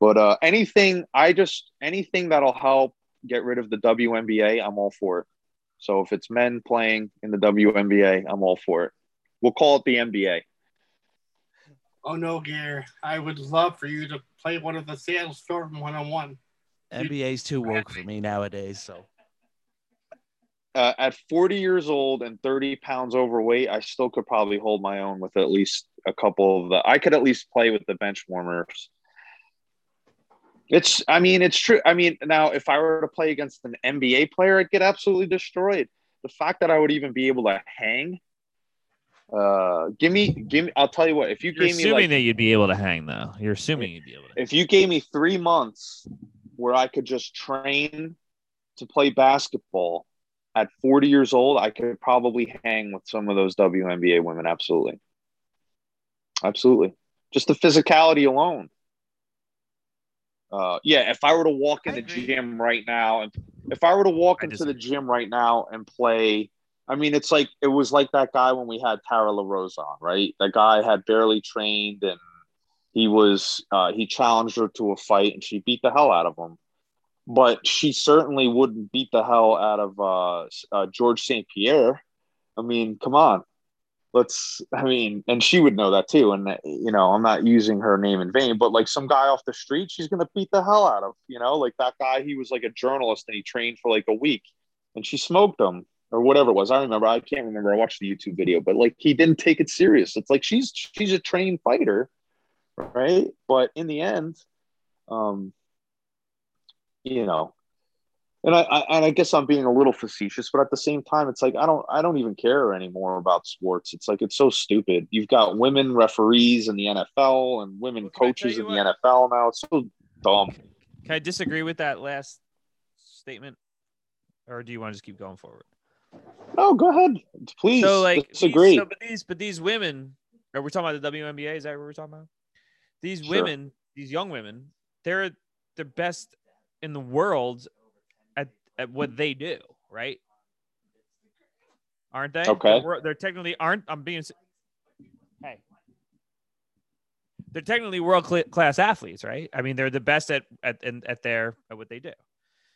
A: But uh, anything, I just anything that'll help get rid of the WNBA, I'm all for it. So if it's men playing in the WNBA, I'm all for it. We'll call it the NBA.
B: Oh no, Gear. I would love for you to play one of the Seattle Storm one on one.
C: NBA's too woke for me nowadays. So
A: uh, at 40 years old and 30 pounds overweight, I still could probably hold my own with at least a couple of the. I could at least play with the bench warmers. It's, I mean, it's true. I mean, now if I were to play against an NBA player, I'd get absolutely destroyed. The fact that I would even be able to hang, uh, give me, give me. I'll tell you what. If you
D: You're
A: gave me
D: assuming
A: like,
D: that you'd be able to hang, though. You're assuming you'd be able to.
A: if you gave me three months where I could just train to play basketball at 40 years old, I could probably hang with some of those WNBA women. Absolutely. Absolutely. Just the physicality alone. Uh, yeah, if I were to walk in the gym right now, and if I were to walk into the gym right now and play, I mean, it's like it was like that guy when we had Tara LaRosa on, right? That guy had barely trained and he was uh, he challenged her to a fight and she beat the hell out of him. But she certainly wouldn't beat the hell out of uh, uh, George St. Pierre. I mean, come on. Let's, I mean, and she would know that too. And, you know, I'm not using her name in vain, but like some guy off the street, she's going to beat the hell out of, you know, like that guy, he was like a journalist and he trained for like a week and she smoked him or whatever it was. I remember. I can't remember. I watched the YouTube video, but like he didn't take it serious. It's like she's she's a trained fighter, right? But in the end, um, you know, and I, I and I guess I'm being a little facetious, but at the same time, it's like I don't I don't even care anymore about sports. It's like it's so stupid. You've got women referees in the NFL and women
D: Well, can I tell
A: coaches in the? NFL now. It's so dumb.
D: Can I disagree with that last statement, or do you want to just keep going forward?
A: No, go ahead, please.
D: so like these-
A: disagree.
D: so, but these but these women are we talking about the WNBA? Is that what we're talking about? These
A: Sure.
D: women, these young women, they're the best in the world at, at what they do, right? Aren't they?
A: Okay.
D: They're, they're technically aren't. I'm being. Hey. They're technically world cla- class athletes, right? I mean, they're the best at at at their at what they do.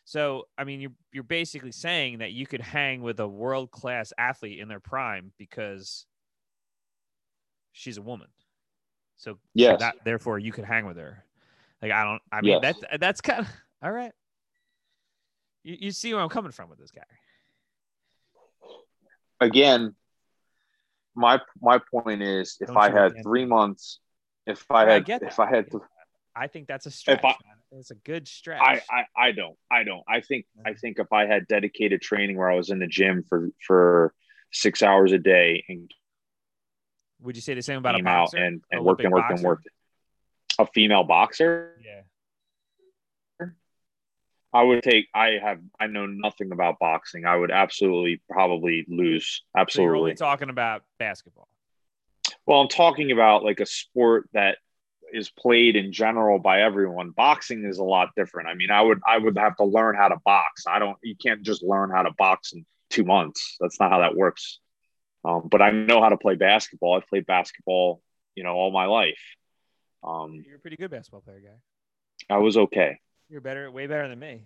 D: So, I mean, you're you're basically saying that you could hang with a world class athlete in their prime because she's a woman. So,
A: Yes.
D: that therefore you could hang with her. Like I don't. I mean,
A: Yes.
D: that's that's kind of all right. You you see where I'm coming from with this guy.
A: again, my my point is, if
D: Don't
A: I had three months, if I
D: I
A: had, if. I had, to
D: I think that's a stretch.
A: I-
D: man. It's a good stretch.
A: I, I I don't, I don't. I think I think if I had dedicated training where I was in the gym for for six hours a day and
D: Would you say the same about a boxer?
A: and and
D: Olympic
A: worked and worked and worked, a female boxer,
D: Yeah.
A: I would take. I have. I know nothing about boxing. I would absolutely probably lose.
D: So you're
A: Absolutely.
D: only talking about basketball.
A: Well, I'm talking about like a sport that is played in general by everyone. Boxing is a lot different. I mean, I would I would have to learn how to box. I don't. You can't just learn how to box in two months. That's not how that works. Um, but I know how to play basketball. I've played basketball, you know, all my life. Um,
D: You're a pretty good basketball player, guy.
A: I was okay.
D: You're better, way better than me.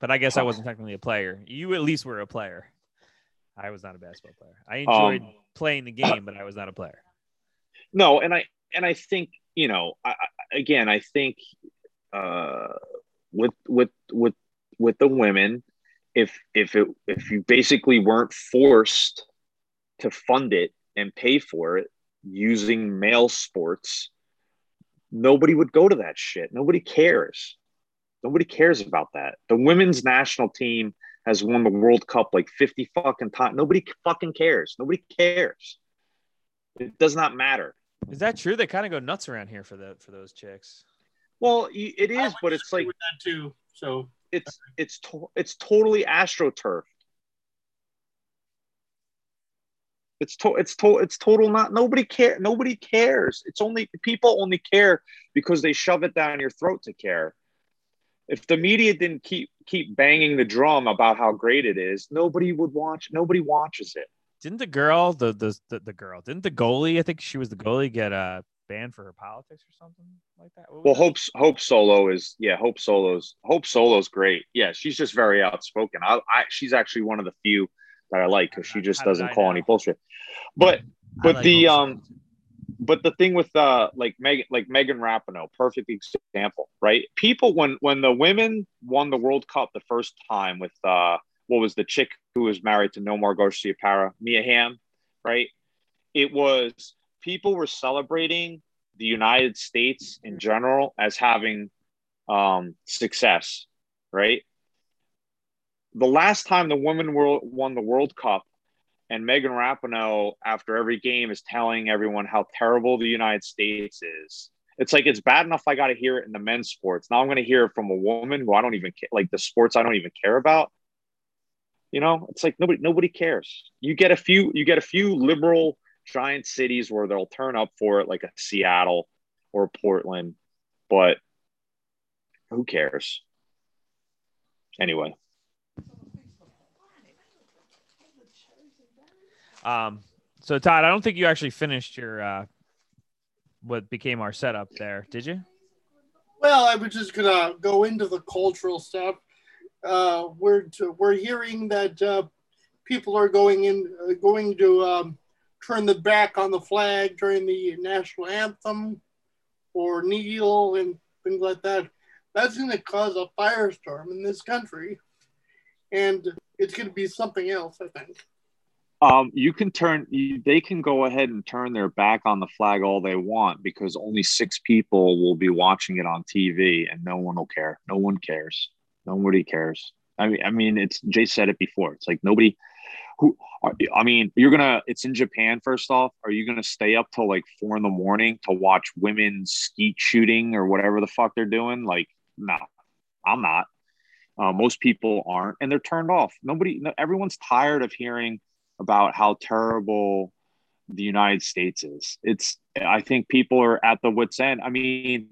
D: But I guess I wasn't technically a player. You at least were a player. I was not a basketball player. I enjoyed
A: Um,
D: playing the game, but I was not a player.
A: No, and I and I think you know, I, again, I think uh, with with with with the women, if if it if you basically weren't forced to fund it and pay for it using male sports, nobody would go to that shit. Nobody cares. Nobody cares about that. The women's national team has won the World Cup like 50 fucking times. Nobody fucking cares. Nobody cares. It does not matter.
D: Is that true? They kind of go nuts around here for the for those chicks.
A: Well, y- it
B: I
A: is,
B: would
A: but it's like
B: that too. So
A: it's it's to, it's totally astroturf. It's to, it's to, it's total not nobody care nobody cares. It's only people only care because they shove it down your throat to care. If the media didn't keep keep banging the drum about how great it is, nobody would watch. Nobody watches it.
D: Didn't the girl, the the the, the girl, didn't the goalie? I think she was the goalie. Get uh, banned for her politics or something like that.
A: Well,
D: that?
A: Hope's Hope Solo is yeah. Hope Solo's Hope Solo's great. Yeah, she's just very outspoken. I, I she's actually one of the few that I like because she just doesn't call
D: know?
A: any bullshit. But but
C: like
A: the um but the thing with uh like Megan like Megan Rapinoe, perfect example, right? People when when the women won the World Cup the first time with uh what was the chick who was married to Nomar Garciaparra, Mia Hamm, right? It was people were celebrating the United States in general as having um success, right? The last time the women world won the World Cup and Megan Rapinoe, after every game, is telling everyone how terrible the United States is. It's like it's bad enough I got to hear it in the men's sports. Now I'm going to hear it from a woman who I don't even ca- like the sports I don't even care about. You know, it's like nobody nobody cares. You get a few you get a few liberal giant cities where they'll turn up for it, like a Seattle or Portland, but who cares? Anyway,
D: Um, so Todd, I don't think you actually finished your uh, what became our setup there, did you?
B: Well, I was just gonna go into the cultural stuff. Uh, we're to, we're hearing that uh, people are going in uh, going to um, turn the back on the flag during the national anthem, or kneel and things like that. That's going to cause a firestorm in this country, and it's going to be something else. I think.
A: Um, you can turn. They can go ahead and turn their back on the flag all they want because only six people will be watching it on TV, and no one will care. No one cares. Nobody cares. I mean, I mean, it's Jay said it before. It's like nobody. Who? I mean, you're gonna. It's in Japan. First off, are you gonna stay up till like four in the morning to watch women skeet shooting or whatever the fuck they're doing? Like, no, I'm not. Uh, most people aren't, and they're turned off. Nobody. Everyone's tired of hearing about how terrible the United States is. It's I think people are at the wits end. I mean,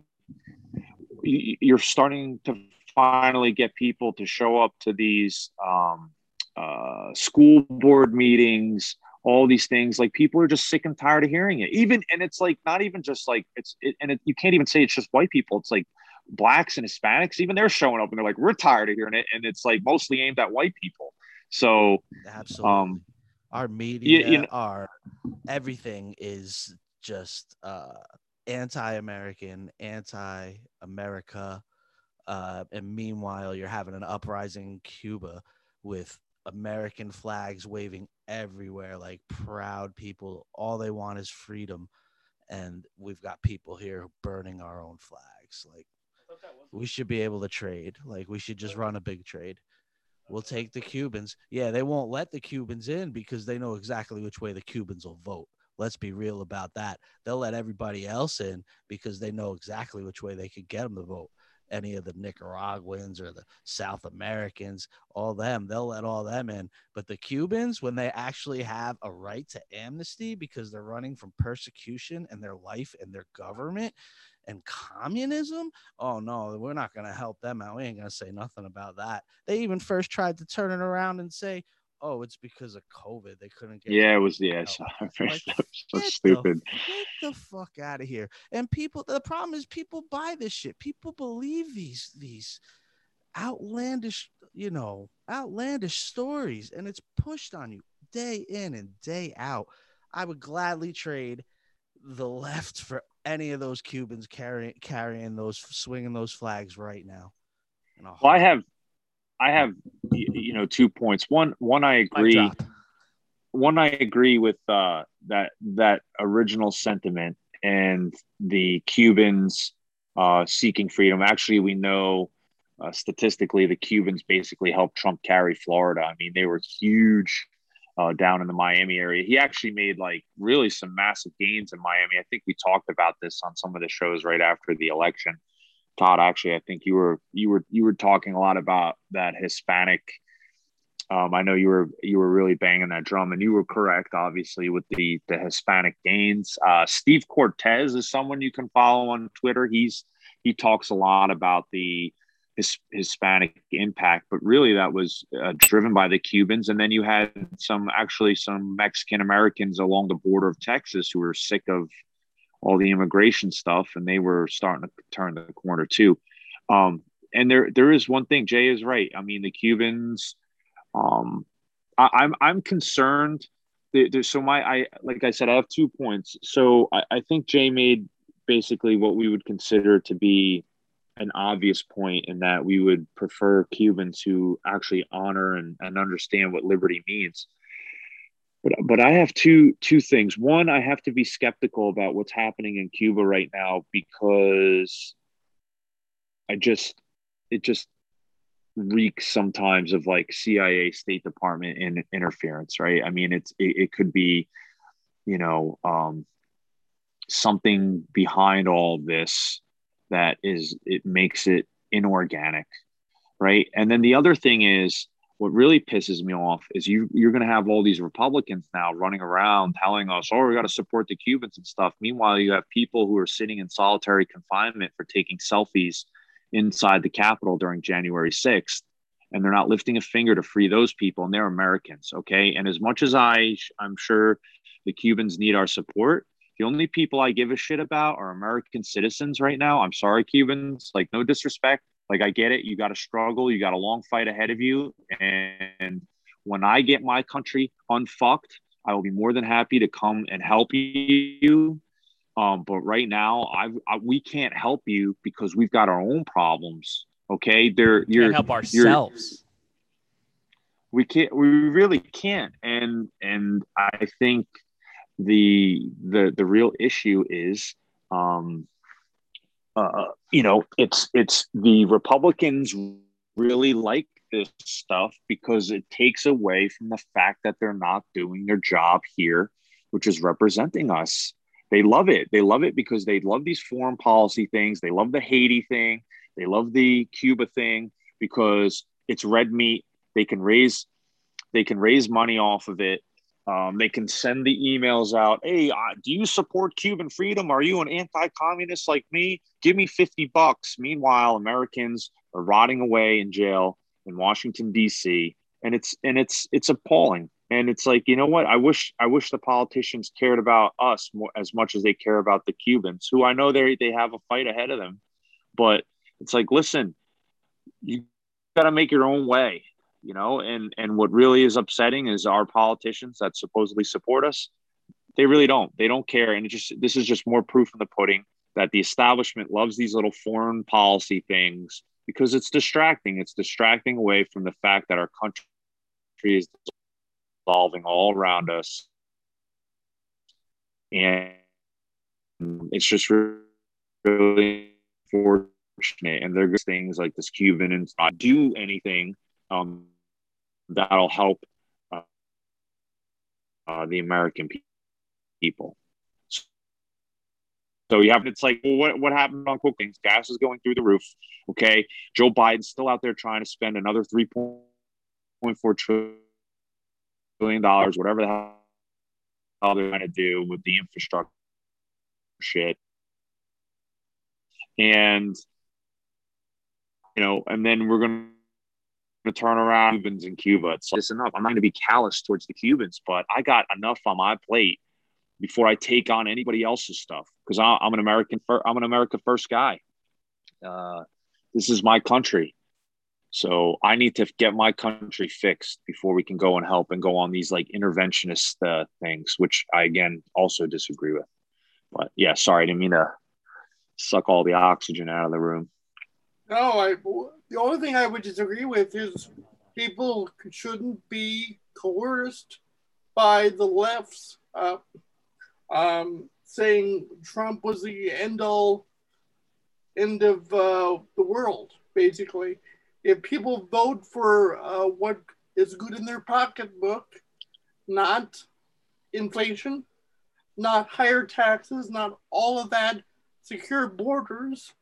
A: you're starting to finally get people to show up to these um, uh, school board meetings, all these things. Like people are just sick and tired of hearing it. Even and it's like not even just like it's it, and it, you can't even say it's just white people. It's like blacks and Hispanics. Even they're showing up and they're like, we're tired of hearing it, and it's like mostly aimed at white people. So
C: absolutely. Um, our media, you, you know, our everything is just uh, anti-American, anti-America, uh, and meanwhile you're having an uprising in Cuba with American flags waving everywhere, like proud people. All they want is freedom, and we've got people here burning our own flags. Like we should be able to trade. Like we should just run a big trade. We'll take the Cubans. Yeah, they won't let the Cubans in because they know exactly which way the Cubans will vote. Let's be real about that. They'll let everybody else in because they know exactly which way they could get them to vote. Any of the Nicaraguans or the South Americans, all them, they'll let all them in. But the Cubans, when they actually have a right to amnesty because they're running from persecution and their life and their government, and communism, oh no, we're not going to help them out. We ain't going to say nothing about that. They even first tried to turn it around and say, oh, it's because of COVID. They couldn't get.
A: Yeah, it was. Yeah, like, so stupid.
C: The, get the fuck out of here. And people, the problem is people buy this shit. People believe these these outlandish, you know, outlandish stories, and it's pushed on you day in and day out. I would gladly trade the left for any of those Cubans carrying carrying those swinging those flags right now.
A: Well, I have, I have, you know, two points. One, one I agree. One I agree with uh, that that original sentiment and the Cubans uh, seeking freedom. Actually, we know uh, statistically the Cubans basically helped Trump carry Florida. I mean, they were huge uh, down in the Miami area. He actually made like really some massive gains in Miami. I think we talked about this on some of the shows right after the election. Todd, actually, I think you were you were you were talking a lot about that Hispanic. Um, I know you were you were really banging that drum, and you were correct, obviously, with the the Hispanic gains. Uh, Steve Cortes is someone you can follow on Twitter. He's he talks a lot about the his, Hispanic impact, but really that was uh, driven by the Cubans. And then you had some actually some Mexican Americans along the border of Texas who were sick of all the immigration stuff, and they were starting to turn the corner too. Um, and there there is one thing. Jay is right. I mean, the Cubans. Um, I, I'm I'm concerned. so my I like I said, I have two points. So I, I think Jay made basically what we would consider to be an obvious point in that we would prefer Cubans who actually honor and, and understand what liberty means. But, but I have two two things. One, I have to be skeptical about what's happening in Cuba right now because I just it just reeks sometimes of like CIA, State Department in, interference, right? I mean, it's it, it could be, you know, um, something behind all this that is it makes it inorganic right and then the other thing is what really pisses me off is you you're going to have all these republicans now running around telling us oh we got to support the cubans and stuff meanwhile you have people who are sitting in solitary confinement for taking selfies inside the capitol during january 6th and they're not lifting a finger to free those people and they're americans okay and as much as i i'm sure the cubans need our support the only people I give a shit about are American citizens right now. I'm sorry, Cubans. Like, no disrespect. Like, I get it. You got to struggle. You got a long fight ahead of you. And when I get my country unfucked, I will be more than happy to come and help you. Um, but right now, I, I, we can't help you because we've got our own problems. Okay, they're
D: you're help ourselves.
A: we can't we really can't and and i think the the the real issue is um uh you know it's it's the republicans really like this stuff because it takes away from the fact that they're not doing their job here which is representing us. They love it. They love it because they love these foreign policy things. They love the haiti thing. They love the cuba thing because it's red meat. They can raise they can raise money off of it. Um, they can send the emails out. Hey, uh, do you support Cuban freedom? Are you an anti-communist like me? Give me fifty bucks. Meanwhile, Americans are rotting away in jail in Washington D.C. and it's and it's it's appalling. And it's like you know what? I wish I wish the politicians cared about us more, as much as they care about the Cubans, who I know they they have a fight ahead of them. But it's like, listen, you got to make your own way you know and and what really is upsetting is our politicians that supposedly support us they really don't. They don't care. And it just this is just more proof in the pudding that the establishment loves these little foreign policy things because it's distracting. It's distracting away from the fact that our country is evolving all around us. And it's just really fortunate and they're good things like this cuban and do anything um, that'll help uh, uh, the American pe- people. So you have it's like, well, what what happened on cooking? Gas is going through the roof. Okay, Joe Biden's still out there trying to spend another three point four trillion dollars, whatever the hell they're going to do with the infrastructure shit. And you know, and then we're going to turn around Cubans in Cuba. It's like, enough. I'm not going to be callous towards the Cubans, but I got enough on my plate before I take on anybody else's stuff because I'm an American. I'm an America first guy. Uh, this is my country, so I need to get my country fixed before we can go and help and go on these like interventionist uh, things, which I again also disagree with. But yeah, sorry, I didn't mean to suck all the oxygen out of the room.
B: No, I the only thing I would disagree with is people shouldn't be coerced by the left's uh, um, saying Trump was the end all end of uh, the world, basically. If people vote for uh, what is good in their pocketbook, not inflation, not higher taxes, not all of that, secure borders,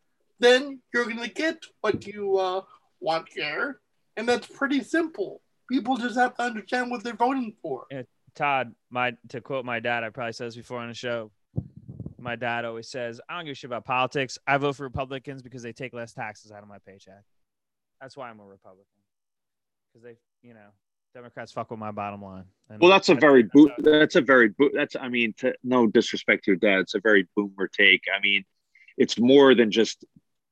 B: then you're going to get what you uh, want here. And that's pretty simple. People just have to understand what they're voting for.
D: Yeah, Todd, my to quote my dad, I probably said this before on the show. My dad always says, I don't give a shit about politics. I vote for Republicans because they take less taxes out of my paycheck. That's why I'm a Republican. Because they, you know, Democrats fuck with my bottom line.
A: And well, that's a very bo- that's a very bo- that's I mean, to, no disrespect to your dad, it's a very boomer take. I mean, it's more than just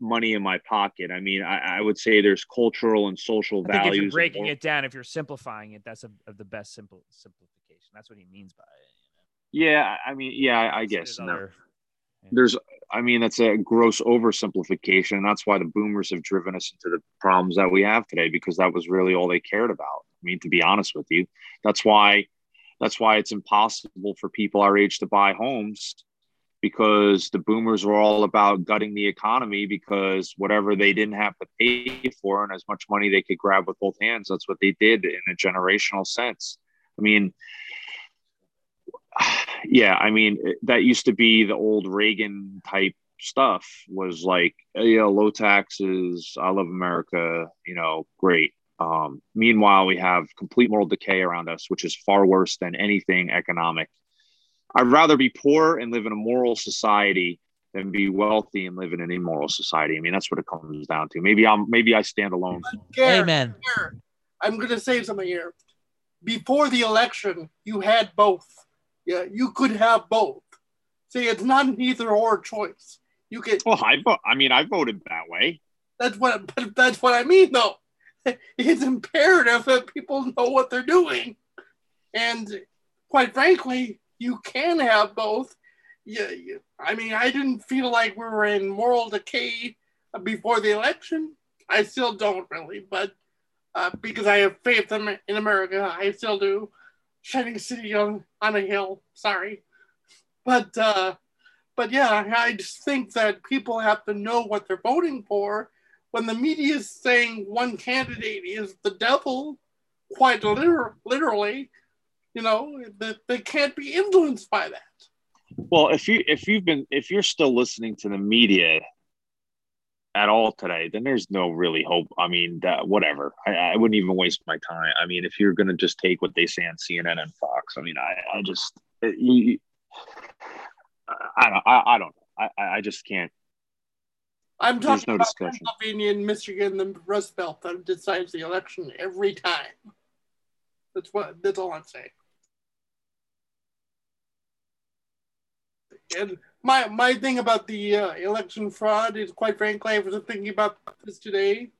A: money in my pocket. I mean, I, I would say there's cultural and social
D: I
A: values.
D: if you're breaking it down, if you're simplifying it, that's a, of the best simple simplification. That's what he means by it.
A: You know? Yeah, I mean, yeah, I, I guess no. Other, yeah. there's. I mean, that's a gross oversimplification. And that's why the boomers have driven us into the problems that we have today because that was really all they cared about. I mean, to be honest with you, that's why that's why it's impossible for people our age to buy homes because the boomers were all about gutting the economy because whatever they didn't have to pay for and as much money they could grab with both hands, that's what they did in a generational sense. I mean, yeah, I mean, that used to be the old Reagan type stuff was like, you know, low taxes, I love America, you know, great. Um, meanwhile, we have complete moral decay around us, which is far worse than anything economic I'd rather be poor and live in a moral society than be wealthy and live in an immoral society. I mean, that's what it comes down to. Maybe I'm maybe I stand alone.
C: Amen.
B: I'm going to say something here. Before the election, you had both. Yeah, you could have both. See, it's not an either or choice. You can.
A: Well, I vote. I mean, I voted that way.
B: That's what. That's what I mean, though. It's imperative that people know what they're doing, and quite frankly, you can have both. Yeah, I mean, I didn't feel like we were in moral decay before the election. I still don't really, but uh, because I have faith in, America. I still do. Shining city on, on a hill. Sorry, but uh, but yeah, I just think that people have to know what they're voting for. When the media is saying one candidate is the devil, quite liter- literally, you know, that they can't be influenced by that.
A: Well, if you if you've been if you're still listening to the media at all today, then there's no really hope. I mean, that, whatever. I, I wouldn't even waste my time. I mean, if you're going to just take what they say on CNN and Fox, I mean, I, I just uh, you, I don't I, I don't know. I, I just can't.
B: I'm talking no about discussion. Pennsylvania and Michigan, the Rust Belt that decides the election every time. That's what. That's all I'm saying. And my my thing about the uh, election fraud is, quite frankly, I was thinking about this today.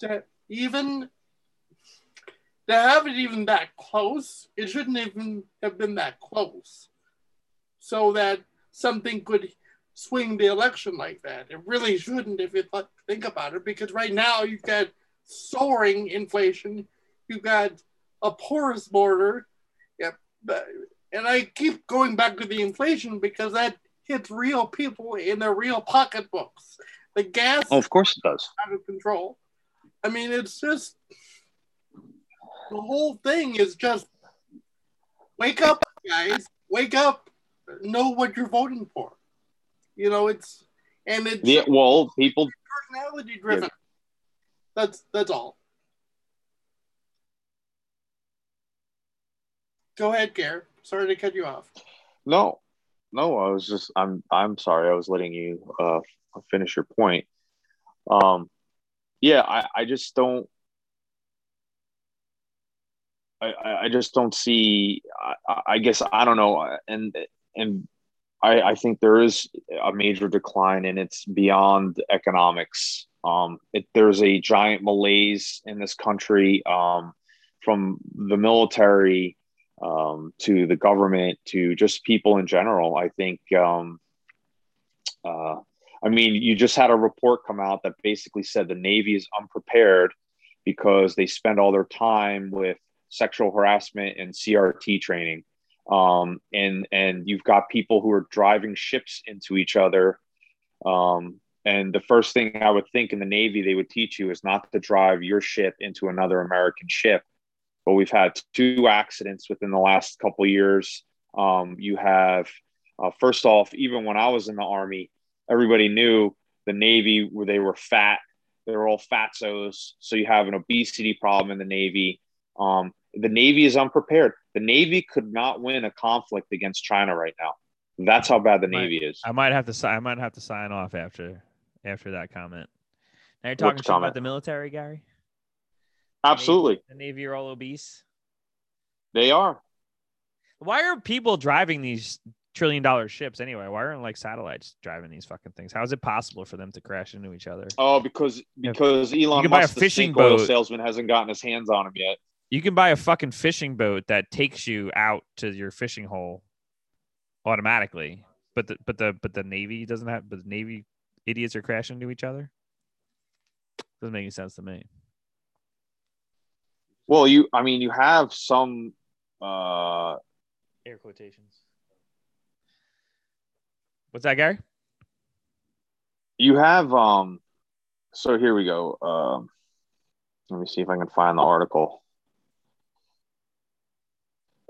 B: That even to have it even that close, it shouldn't even have been that close. So that something could swing the election like that. It really shouldn't if you think about it, because right now you've got soaring inflation, you've got a porous border. Yep. And I keep going back to the inflation because that hits real people in their real pocketbooks. The gas,
A: oh, of course, it does.
B: Out of control. I mean, it's just the whole thing is just wake up, guys. Wake up. Know what you're voting for. You know, it's and it's
A: yeah. Well, people
B: personality driven. Yeah. That's that's all. Go ahead, Gare. Sorry to cut you off.
A: No, no, I was just I'm I'm sorry. I was letting you uh, finish your point. Um, yeah, I I just don't. I, I just don't see. I, I guess I don't know, and and I, I think there is a major decline, and it's beyond economics. Um, it, there's a giant malaise in this country um, from the military um, to the government to just people in general. I think, um, uh, I mean, you just had a report come out that basically said the Navy is unprepared because they spend all their time with sexual harassment and CRT training. Um, and and you've got people who are driving ships into each other. Um, and the first thing I would think in the Navy they would teach you is not to drive your ship into another American ship but we've had two accidents within the last couple years. Um, you have, uh, first off, even when I was in the Army, everybody knew the Navy where they were fat. They were all fatsos. So you have an obesity problem in the Navy. Um, the Navy is unprepared. The Navy could not win a conflict against China right now. That's how bad the
D: might,
A: Navy is.
D: I might have to. sign. I might have to sign off after after that comment. Now you're talking about the military, Gary.
A: Absolutely.
D: The Navy, are all obese.
A: They are.
D: Why are people driving these trillion dollar ships anyway? Why aren't like satellites driving these fucking things? How is it possible for them to crash into each other?
A: Oh, because because Elon Musk, the fishing boat salesman, hasn't gotten his hands on them yet.
D: You can buy a fucking fishing boat that takes you out to your fishing hole automatically, but the but the but the Navy doesn't have. But the Navy idiots are crashing into each other. Doesn't make any sense to me.
A: Well, you, I mean, you have some uh,
D: air quotations. What's that, Gary?
A: You have um. So here we go. Um, let me see if I can find the article.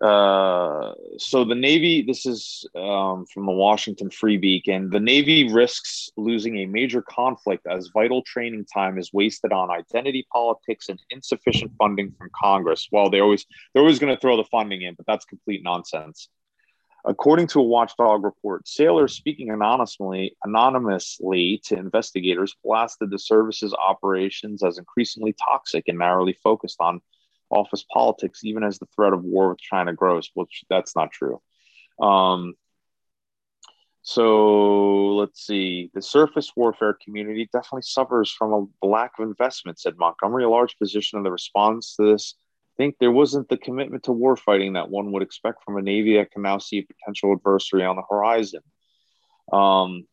A: Uh, so the Navy, this is um, from the Washington Free Beacon. The Navy risks losing a major conflict as vital training time is wasted on identity politics and insufficient funding from Congress. Well, they always they're always going to throw the funding in, but that's complete nonsense. According to a watchdog report, sailors speaking anonymously, anonymously to investigators blasted the service's operations as increasingly toxic and narrowly focused on office politics, even as the threat of war with China grows, which that's not true. Um, so let's see. The surface warfare community definitely suffers from a lack of investment, said Montgomery. A large position of the response to this I think there wasn't the commitment to warfighting that one would expect from a Navy that can now see a potential adversary on the horizon. Um,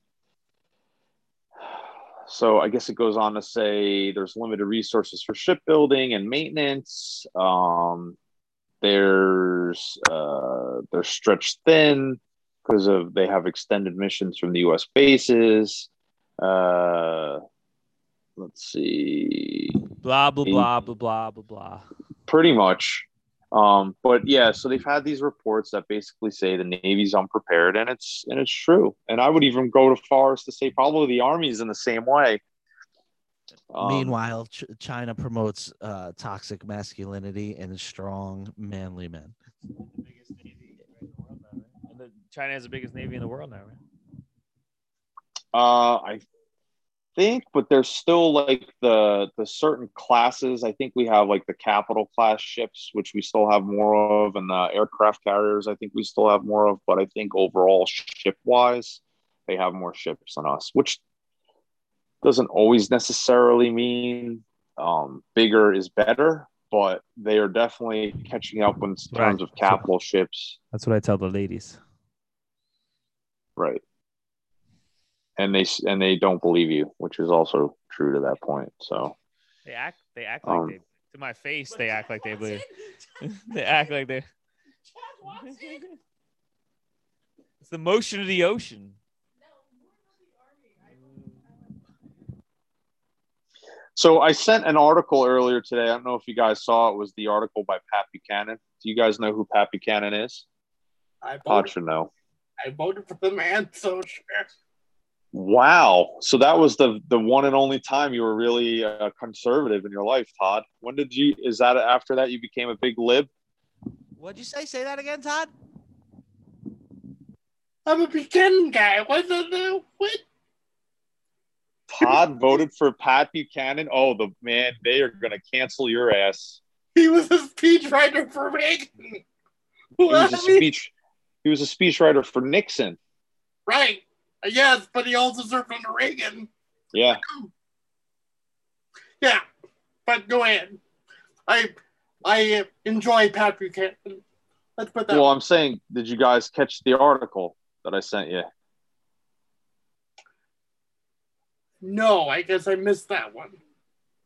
A: so I guess it goes on to say there's limited resources for shipbuilding and maintenance. Um, there's uh, they're stretched thin because of they have extended missions from the U.S. bases. Uh, let's see,
D: Blah blah blah blah blah blah blah.
A: pretty much. Um, but yeah, so they've had these reports that basically say the Navy's unprepared, and it's and it's true. And I would even go to far as to say probably the Army's in the same way. Um,
C: Meanwhile, Ch- China promotes uh, toxic masculinity and strong, manly men.
D: Biggest navy in the world now, right? And the, China has the biggest navy in the world now, right?
A: Uh, I think, but there's still like the the certain classes. I think we have like the capital class ships, which we still have more of, and the aircraft carriers. I think we still have more of, but I think overall ship wise, they have more ships than us, which doesn't always necessarily mean um, bigger is better. But they are definitely catching up in terms
D: Right.
A: of capital ships.
D: That's what I tell the ladies.
A: right and they and they don't believe you which is also true to that point so
D: They act. They act like
A: Um,
D: they. To my face, they act like they believe. they act like they. It's the motion of the ocean.
A: so i sent an article earlier today i don't know if you guys saw it was the article by pat buchanan do you guys know who pat buchanan is
B: I
A: todd
B: voted,
A: should know
B: I voted for the man, so sure.
A: Wow so that was the the one and only time you were really uh, conservative in your life todd when did you is that after that you became a big lib
C: What'd you say? Say that again, Todd.
B: I'm a Buchanan guy. What the, the what?
A: todd voted for pat buchanan oh the man they are gonna cancel your ass
B: He was a speechwriter for Reagan.
A: he was a speech he was a speechwriter for nixon
B: Right. Yes, but he also served under Reagan.
A: yeah
B: Yeah, but go ahead. I I enjoy Patrick. Let's put that.
A: Well, I'm saying, did you guys catch the article that I sent you?
B: no, I guess I missed that one.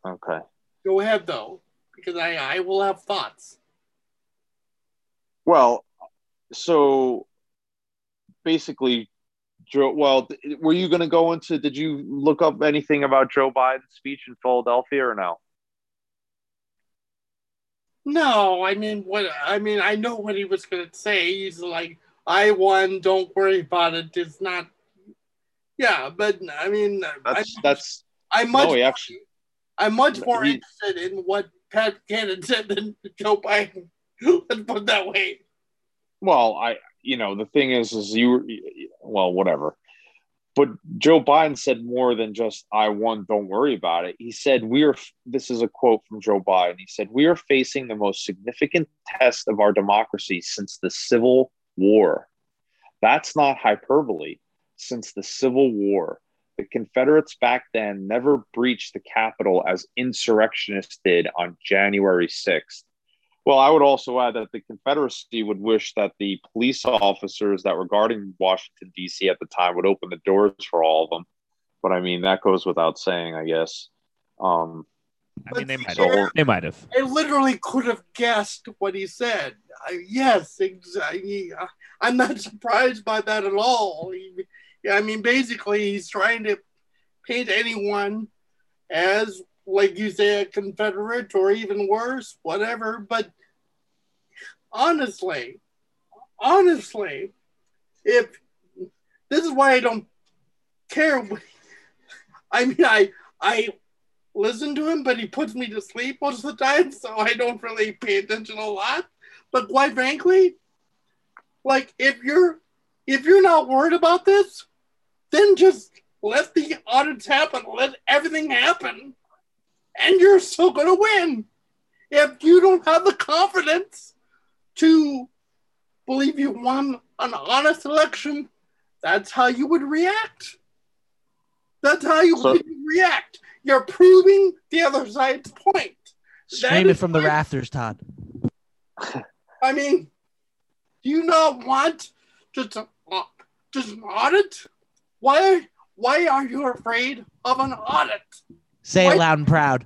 A: Okay.
B: Go ahead though, because I I will have thoughts.
A: Well, so basically, Joe. Well, were you going to go into? Did you look up anything about Joe Biden's speech in Philadelphia or no?
B: No, I mean what I mean I know what he was gonna say. He's like, I won, don't worry about it. It's not yeah, but I mean
A: That's
B: I,
A: that's
B: I'm much
A: no, actually.
B: I'm much more
A: he-
B: interested in what Pat Buchanan said than Joe Biden. Let's put it that way.
A: Well, I you know the thing is is you well whatever. But Joe Biden said more than just "I won, don't worry about it." He said, "We are." This is a quote from Joe Biden. He said, "We are facing the most significant test of our democracy since the Civil War." That's not hyperbole. Since the Civil War, the Confederates back then never breached the Capitol as insurrectionists did on January sixth. Well, I would also add that the Confederacy would wish that the police officers that were guarding Washington, D.C. at the time would open the doors for all of them. But I mean, that goes without saying, I guess. Um,
D: I mean, they might have. They might have.
B: I literally could have guessed what he said. I, yes, exactly. I'm not surprised by that at all. He, I mean, basically, he's trying to paint anyone as, like you say, a Confederate or even worse, whatever. But honestly, honestly, if this is why I don't care. I mean, I I listen to him, but he puts me to sleep most of the time, so I don't really pay attention a lot. But quite frankly, like if you're if you're not worried about this, then just let the audits happen, let everything happen, and you're still gonna win. If you don't have the confidence to believe you won an honest election, that's how you would react. That's how you
A: So-
B: would react. You're proving the other side's point.
C: Scream it from the rafters, Todd.
B: I mean, do you not want just a, just an audit? Why Why are you afraid of an audit?
C: Say
B: What?
C: it loud and proud.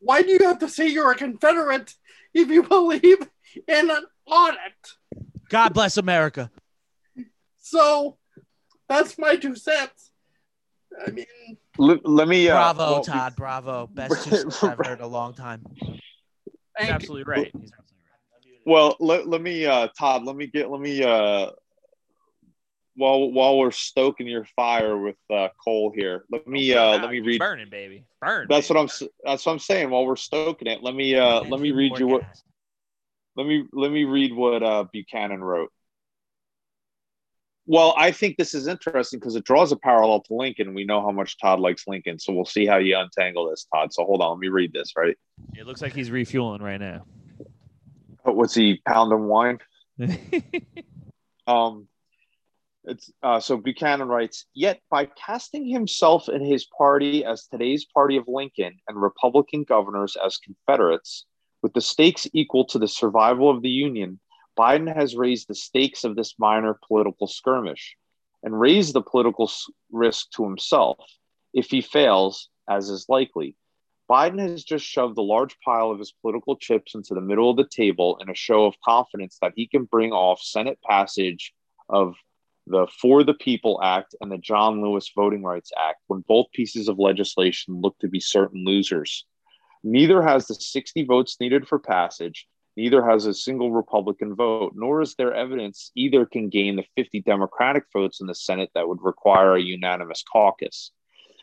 B: Why do you have to say you're a Confederate if you believe in an audit?
C: God bless America.
B: So that's my two cents. I mean,
A: Let, let me. Uh,
C: Bravo,
A: well,
C: Todd. Bravo. Best two cents I've heard a long time.
D: He's absolutely right. He's absolutely right.
A: Well, let, let me, uh, Todd. Let me get. Let me. Uh, while while we're stoking your fire with uh, coal here, let me. Uh, let me read.
D: burning, baby. Burn.
A: That's
D: baby.
A: what I'm. That's what I'm saying. While we're stoking it, let me. Uh, let me read you what. Let me let me read what uh, Buchanan wrote. Well, I think this is interesting because it draws a parallel to Lincoln. We know how much Todd likes Lincoln, so we'll see how you untangle this, Todd. So hold on, let me read this. Right?
D: It looks like he's refueling right now.
A: What's he pounding wine? Um, uh, so Buchanan writes, yet by casting himself and his party as today's party of Lincoln and Republican governors as Confederates, with the stakes equal to the survival of the Union, Biden has raised the stakes of this minor political skirmish and raised the political risk to himself. If he fails, as is likely, Biden has just shoved a large pile of his political chips into the middle of the table in a show of confidence that he can bring off Senate passage of the For the People Act and the John Lewis Voting Rights Act when both pieces of legislation look to be certain losers. Neither has the 60 votes needed for passage, neither has a single Republican vote, nor is there evidence either can gain the 50 Democratic votes in the Senate that would require a unanimous caucus.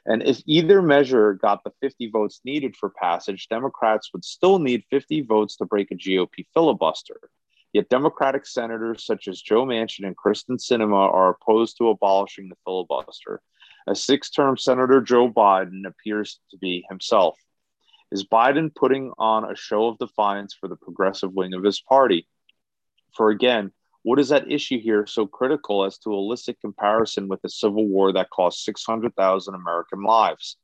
A: And if either measure got the 50 votes needed for passage, Democrats would still need 50 votes to break a GOP filibuster. Yet Democratic senators such as Joe Manchin and Kyrsten Sinema are opposed to abolishing the filibuster. A six term Senator Joe Biden appears to be himself. Is Biden putting on a show of defiance for the progressive wing of his party? For again, what is at issue here so critical as to elicit comparison with the Civil War that cost 600,000 American lives?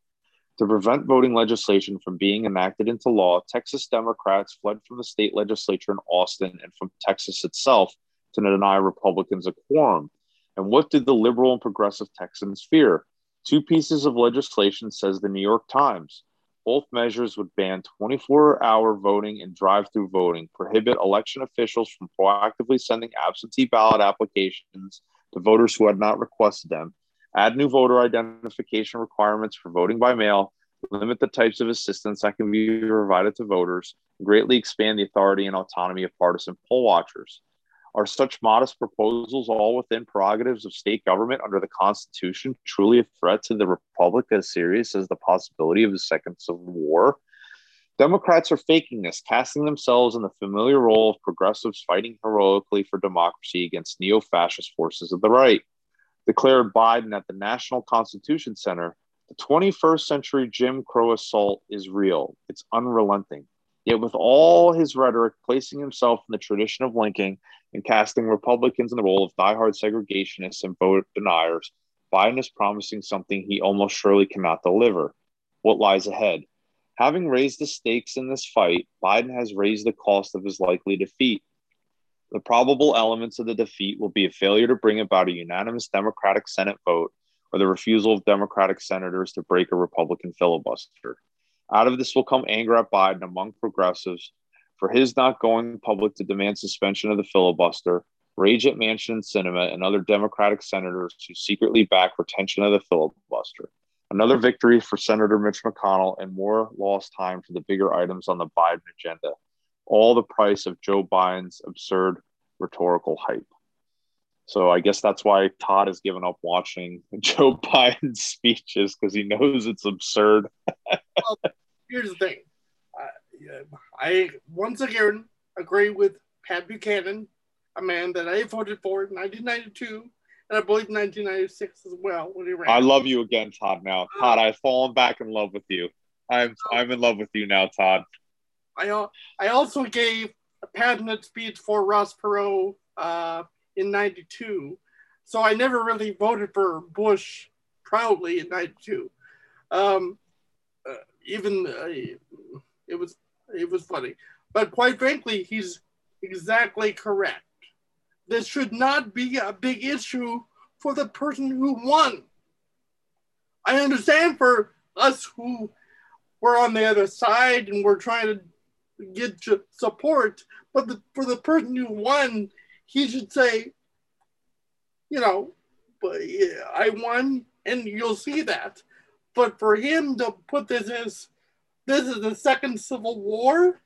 A: To prevent voting legislation from being enacted into law, Texas Democrats fled from the state legislature in Austin and from Texas itself to deny Republicans a quorum. And what did the liberal and progressive Texans fear? Two pieces of legislation, says the New York Times. Both measures would ban 24 hour voting and drive through voting, prohibit election officials from proactively sending absentee ballot applications to voters who had not requested them, add new voter identification requirements for voting by mail, limit the types of assistance that can be provided to voters, greatly expand the authority and autonomy of partisan poll watchers. Are such modest proposals, all within prerogatives of state government under the Constitution, truly a threat to the Republic as serious as the possibility of a second Civil War? Democrats are faking this, casting themselves in the familiar role of progressives fighting heroically for democracy against neo fascist forces of the right. Declared Biden at the National Constitution Center, the 21st century Jim Crow assault is real. It's unrelenting. Yet, with all his rhetoric placing himself in the tradition of Lincoln and casting Republicans in the role of diehard segregationists and vote deniers, Biden is promising something he almost surely cannot deliver. What lies ahead? Having raised the stakes in this fight, Biden has raised the cost of his likely defeat. The probable elements of the defeat will be a failure to bring about a unanimous Democratic Senate vote or the refusal of Democratic senators to break a Republican filibuster. Out of this will come anger at Biden among progressives for his not going public to demand suspension of the filibuster, rage at Manchin and Sinema and other Democratic senators who secretly back retention of the filibuster. Another victory for Senator Mitch McConnell and more lost time for the bigger items on the Biden agenda. All the price of Joe Biden's absurd rhetorical hype. So I guess that's why Todd has given up watching Joe Biden's speeches because he knows it's absurd.
B: here's the thing. I, I once again agree with Pat Buchanan, a man that I voted for in 1992 and I believe 1996 as well when he ran.
A: I love you again, Todd. Now, uh, Todd, I've fallen back in love with you. I'm uh, I'm in love with you now, Todd.
B: I, I also gave a patented speech for Ross Perot uh, in 92. So I never really voted for Bush proudly in 92. Um, uh, even uh, it was it was funny. But quite frankly, he's exactly correct. This should not be a big issue for the person who won. I understand for us who were on the other side and we're trying to get support, but the, for the person who won, he should say, you know, but yeah, I won, and you'll see that. But for him to put this as this is the second civil war,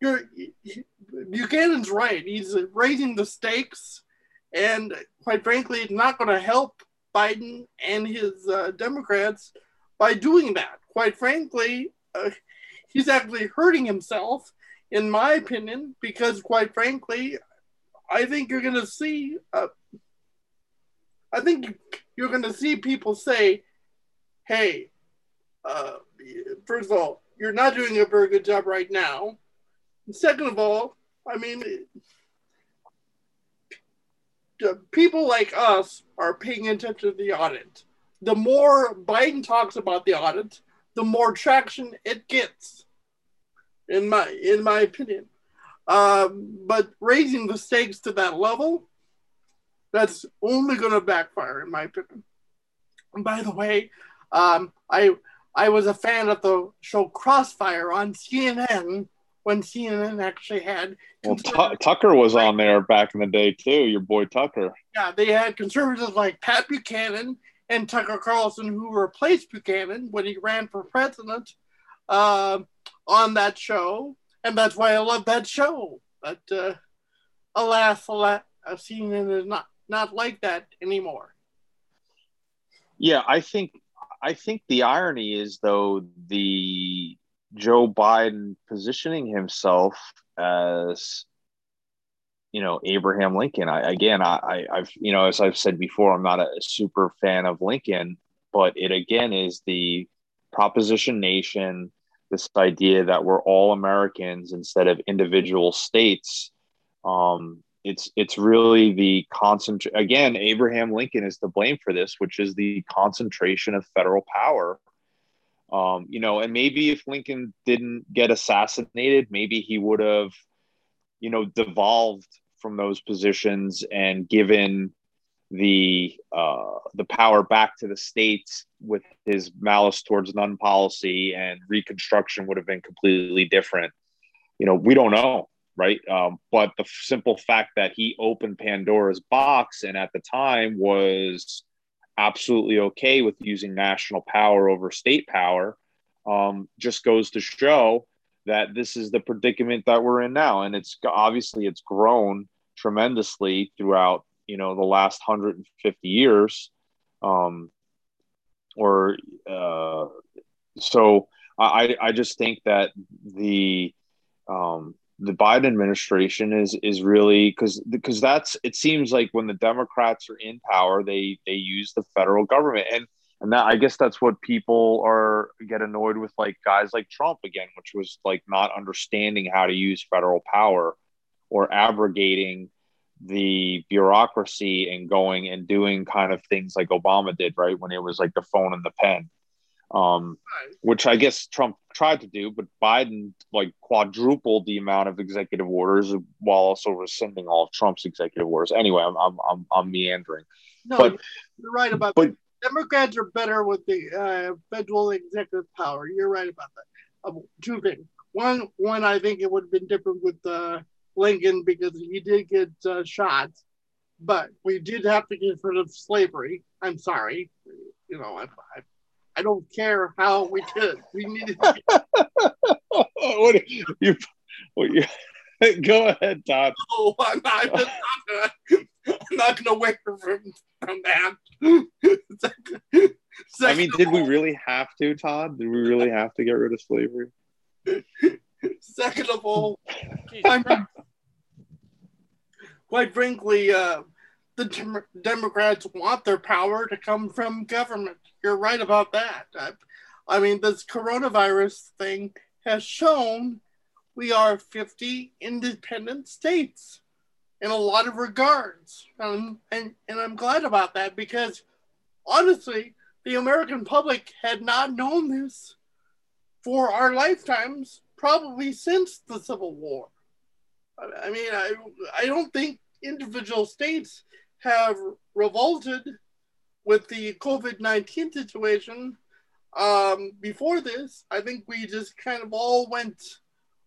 B: you're Buchanan's right. He's raising the stakes, and quite frankly, it's not going to help Biden and his uh, Democrats by doing that. Quite frankly, uh, he's actually hurting himself, in my opinion, because quite frankly, I think you're going to see. Uh, I think you're going to see people say, "Hey, uh, first of all, you're not doing a very good job right now. And second of all, I mean, people like us are paying attention to the audit. The more Biden talks about the audit, the more traction it gets. In my in my opinion, um, but raising the stakes to that level, that's only going to backfire, in my opinion. And by the way, um, I I was a fan of the show Crossfire on CNN when CNN actually had.
A: Well, T- Tucker was on there back in the day too. Your boy Tucker.
B: Yeah, they had conservatives like Pat Buchanan and Tucker Carlson, who replaced Buchanan when he ran for president, uh, on that show, and that's why I love that show. But uh, alas, alas, CNN is not not like that anymore.
A: Yeah, I think I think the irony is though the Joe Biden positioning himself as you know Abraham Lincoln. I again I, I have you know as I've said before, I'm not a super fan of Lincoln, but it again is the proposition nation, this idea that we're all Americans instead of individual states. Um, it's it's really the concentration again abraham lincoln is to blame for this which is the concentration of federal power um, you know and maybe if lincoln didn't get assassinated maybe he would have you know devolved from those positions and given the uh, the power back to the states with his malice towards none policy and reconstruction would have been completely different you know we don't know right? Um, but the simple fact that he opened Pandora's box and at the time was absolutely okay with using national power over state power um, just goes to show that this is the predicament that we're in now. And it's obviously it's grown tremendously throughout you know the last 150 years. Um, or uh, so I, I just think that the um, the Biden administration is is really because because that's it seems like when the Democrats are in power, they they use the federal government. And and that I guess that's what people are get annoyed with like guys like Trump again, which was like not understanding how to use federal power or abrogating the bureaucracy and going and doing kind of things like Obama did, right? When it was like the phone and the pen um, which I guess Trump tried to do, but Biden like quadrupled the amount of executive orders while also rescinding all of Trump's executive orders. Anyway, I'm I'm I'm, I'm meandering.
B: No, but, you're right about but, that. Democrats are better with the uh, federal executive power. You're right about that. Um, two things. One, one, I think it would have been different with uh, Lincoln because he did get uh, shot, but we did have to get rid of slavery. I'm sorry, you know, I, I I don't care how we could. We needed. To-
A: what you, what you, go ahead, Todd.
B: No, I'm I'm not gonna. I'm not gonna wait from from that.
A: I mean, did all, we really have to, Todd? Did we really have to get rid of slavery?
B: Second of all, quite frankly, uh, the Democrats want their power to come from government. You're right about that. I, I mean, this coronavirus thing has shown we are 50 independent states in a lot of regards. Um, and, and I'm glad about that because honestly, the American public had not known this for our lifetimes, probably since the Civil War. I mean, I, I don't think individual states have revolted with the COVID nineteen situation, um, before this, I think we just kind of all went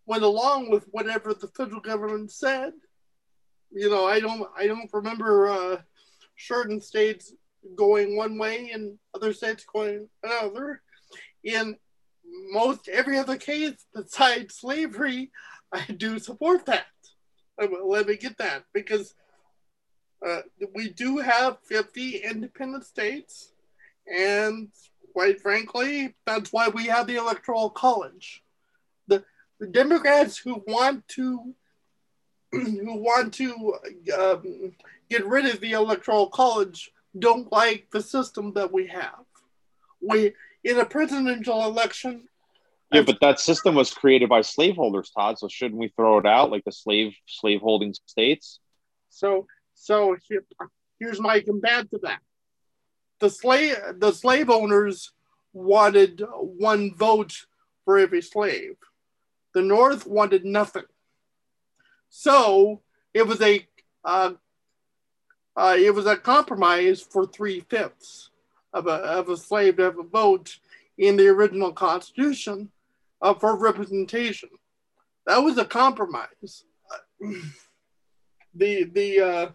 B: went along with whatever the federal government said. You know, I don't I don't remember uh, certain states going one way and other states going another. In most every other case besides slavery, I do support that. Let me get that because uh, we do have 50 independent states, and quite frankly, that's why we have the Electoral College. The, the Democrats who want to who want to um, get rid of the Electoral College don't like the system that we have. We in a presidential election.
A: Yeah, but that system was created by slaveholders, Todd. So shouldn't we throw it out like the slave slaveholding states?
B: So so here, here's my combat to that. The slave the slave owners wanted one vote for every slave. The North wanted nothing. So it was a uh, uh, it was a compromise for three fifths of a, of a slave to have a vote in the original Constitution uh, for representation. That was a compromise. the the uh,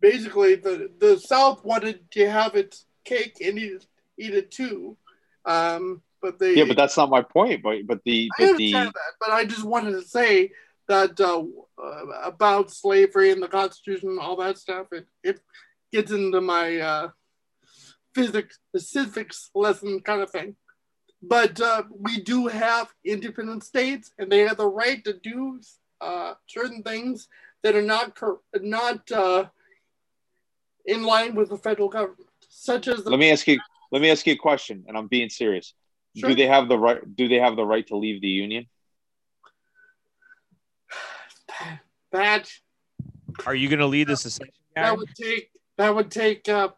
B: basically the the South wanted to have its cake and eat it, eat it too, um, but they
A: yeah, but that's not my point. But but the
B: I
A: but the
B: understand that, but I just wanted to say that uh, uh, about slavery and the Constitution and all that stuff. It it gets into my uh, physics, civics lesson kind of thing. But uh, we do have independent states, and they have the right to do uh, certain things that are not not uh, in line with the federal government, such as the
A: let me ask you let me ask you a question, and I'm being serious.
B: Sure.
A: Do they have the right? Do they have the right to leave the union?
B: That
D: Are you going to lead this secession?
B: that would take that would take uh,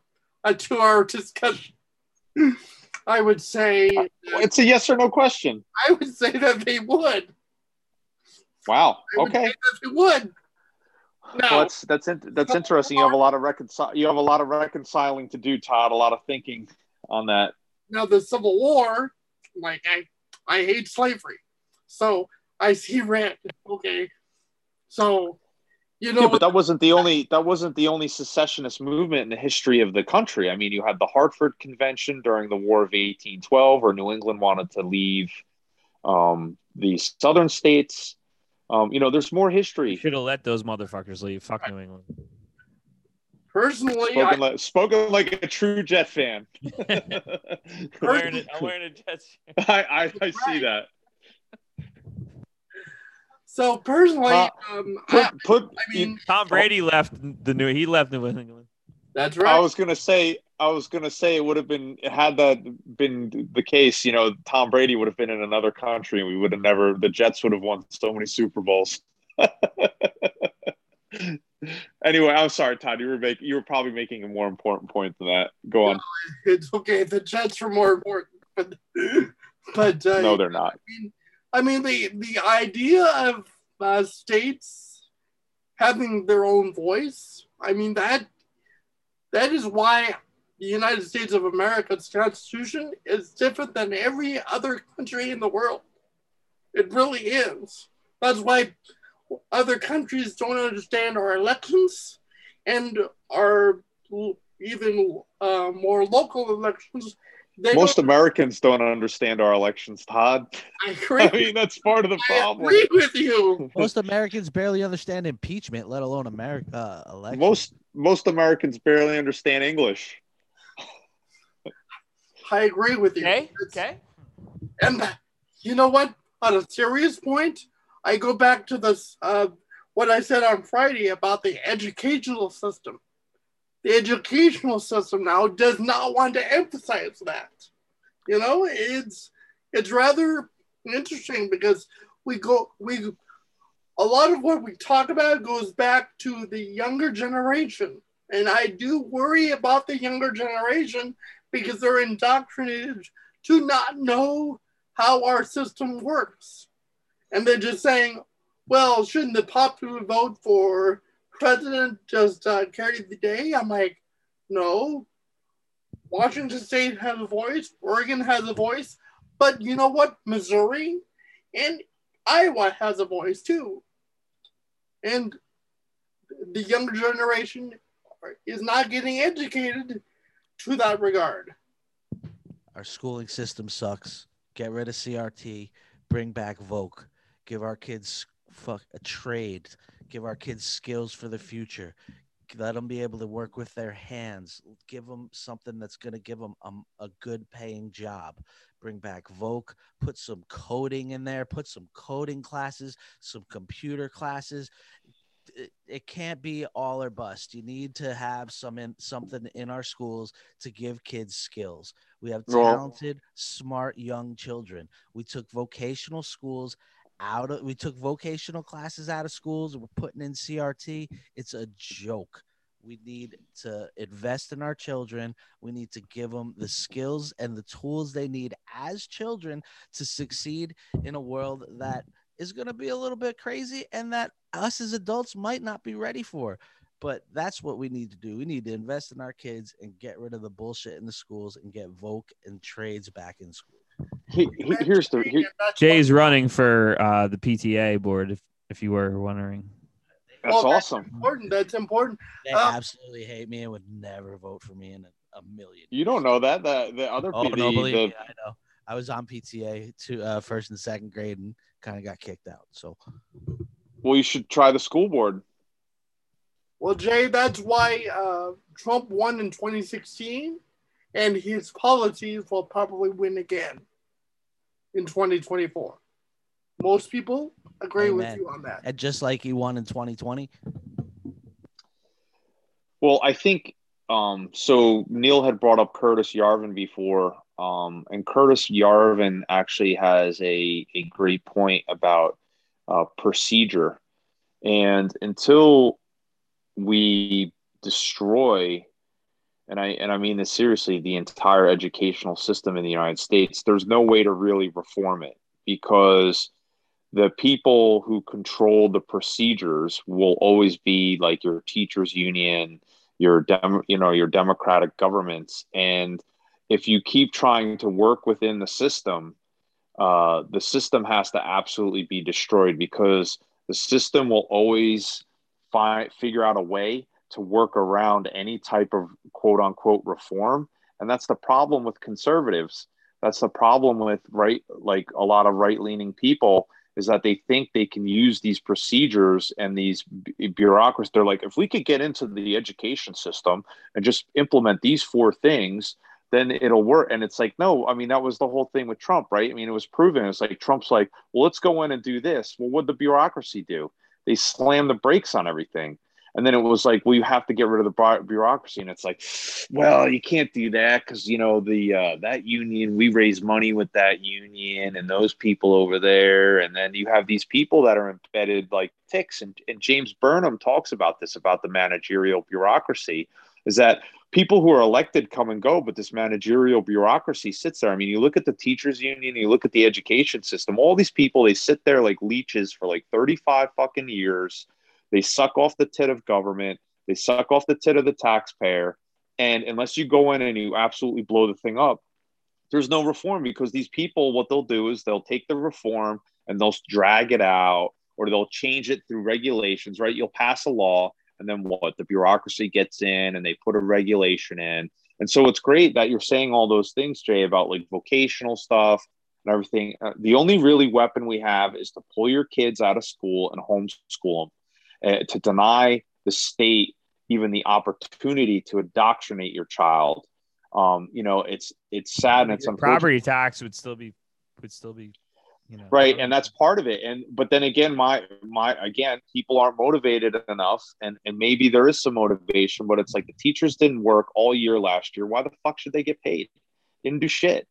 B: a two-hour discussion. I would say
A: It's a yes or no question.
B: I would say that they would.
A: Wow.
B: I would
A: Okay.
B: say that they would. Now,
A: Well, that's that's in, that's interesting. You have a lot of reconcil you have a lot of reconciling to do, Todd. A lot of thinking on that.
B: now the Civil War, like I, I hate slavery, so I see red. Okay, so you know,
A: Yeah, but that wasn't the only that wasn't the only secessionist movement in the history of the country. I mean, you had the Hartford Convention during the War of 1812, where New England wanted to leave um, the southern states. Um, you know, there's more
D: You
A: history.
D: should have let those motherfuckers leave. Fuck New England.
B: personally,
A: Spoken,
B: I,
A: like, spoken like a true Jet fan.
D: I'm wearing a, I'm wearing a Jets. shirt.
A: I, I, I see that.
B: So personally,
A: Uh,
B: um,
A: Put,
B: I,
A: put,
B: I mean,
D: Tom Brady left the new. He left New England.
B: that's right.
A: I was gonna say, I was gonna say it would have been had that been the case. You know, Tom Brady would have been in another country, and we would have never. The Jets would have won so many Super Bowls. anyway, I'm sorry, Todd. You were making. You were probably making a more important point than that. Go on.
B: it's okay. The Jets are more important, but but uh,
A: No, they're not.
B: mean, I mean the the idea of uh, states having their own voice. I mean that that is why the United States of America's Constitution is different than every other country in the world. It really is. That's why other countries don't understand our elections and our even uh, more local elections. They
A: Most
B: don't,
A: Americans don't understand our elections, Todd.
B: I agree.
A: I mean, that's part of the
B: I
A: problem.
B: I agree with you.
C: Most Americans barely understand impeachment, let alone America uh, election.
A: Most most Americans barely understand English.
B: I agree with you.
D: Okay.
B: It's-
D: Okay.
B: And you know what? On a serious point, I go back to this uh, what I said on Friday about the educational system. The educational system now does not want to emphasize that. You know, it's it's rather interesting because we go we a lot of what we talk about goes back to the younger generation. And I do worry about the younger generation because they're indoctrinated to not know how our system works. And they're just saying, well, shouldn't the popular vote for president just uh, carry the day? I'm like, no, Washington State has a voice, Oregon has a voice, but you know what? Missouri and Iowa has a voice too. And the younger generation is not getting educated to that regard.
C: Our schooling system sucks. Get rid of CRT. Bring back Voc. Give our kids fuck a trade. Give our kids skills for the future. Let them be able to work with their hands. Give them something that's going to give them a, um, a good paying job. Bring back Voc. Put some coding in there. Put some coding classes, some computer classes it, it can't be all or bust. You need to have some in, something in our schools to give kids skills. We have talented, smart young children. We took vocational schools out of we took vocational classes out of schools. We're putting in CRT. It's a joke. We need to invest in our children. We need to give them the skills and the tools they need as children to succeed in a world that is going to be a little bit crazy and that us as adults might not be ready for. But that's what we need to do. We need to invest in our kids and get rid of the bullshit in the schools and get Voc and trades back in school.
A: He, he, here's the he,
D: Jay's running for uh, the PTA board. If if you were wondering,
A: that's well, awesome.
B: That's important. That's important.
C: They uh, absolutely hate me and would never vote for me in a, a million.
A: You don't know that the the other
C: oh, no, believe the, me, I know. I was on PTA to uh, first and second grade and kind of got kicked out. So,
A: well, you should try the school board.
B: Well, Jay, that's why uh, Trump won in 2016, and his policies will probably win again in 2024. Most people agree Amen. with you on that.
C: And just like he won in 2020.
A: Well, I think um, so. Neil had brought up Curtis Yarvin before, um, and Curtis Yarvin actually has a, a great point about uh, procedure. And until we destroy, and I and I mean this seriously, the entire educational system in the United States, there's no way to really reform it because the people who control the procedures will always be like your teachers union, your dem, you know, your democratic governments, and if you keep trying to work within the system, uh, the system has to absolutely be destroyed because the system will always find figure out a way to work around any type of quote unquote reform and that's the problem with conservatives that's the problem with right like a lot of right leaning people is that they think they can use these procedures and these eh, bureaucracies they're like if we could get into the education system and just implement these four things then it'll work. And it's like, no, I mean, that was the whole thing with Trump, right? I mean, it was proven. It's like Trump's like, well, let's go in and do this. Well, what the bureaucracy do? They slam the brakes on everything. And then it was like, well, you have to get rid of the bureaucracy. And it's like, well, you can't do that because, you know, the uh, that union, we raise money with that union and those people over there. And then you have these people that are embedded like ticks. And, and James Burnham talks about this, about the managerial bureaucracy, is that people who are elected come and go, but this managerial bureaucracy sits there. I mean, you look at the teachers union, you look at the education system, all these people, they sit there like leeches for like 35 fucking years. They suck off the tit of government, they suck off the tit of the taxpayer. And unless you go in and you absolutely blow the thing up, there's no reform because these people, what they'll do is they'll take the reform and they'll drag it out or they'll change it through regulations, right? You'll pass a law and then what? The bureaucracy gets in and they put a regulation in. And so it's great that you're saying all those things jay about like vocational stuff and everything. Uh, the only really weapon we have is to pull your kids out of school and homeschool them uh, to deny the state even the opportunity to indoctrinate your child. Um, you know it's it's sad and it's
D: property tax would still be would still be
A: you know right and that's part of it and but then again my my again people aren't motivated enough and and maybe there is some motivation but it's like the teachers didn't work all year last year. Why the fuck should they get paid? Didn't do shit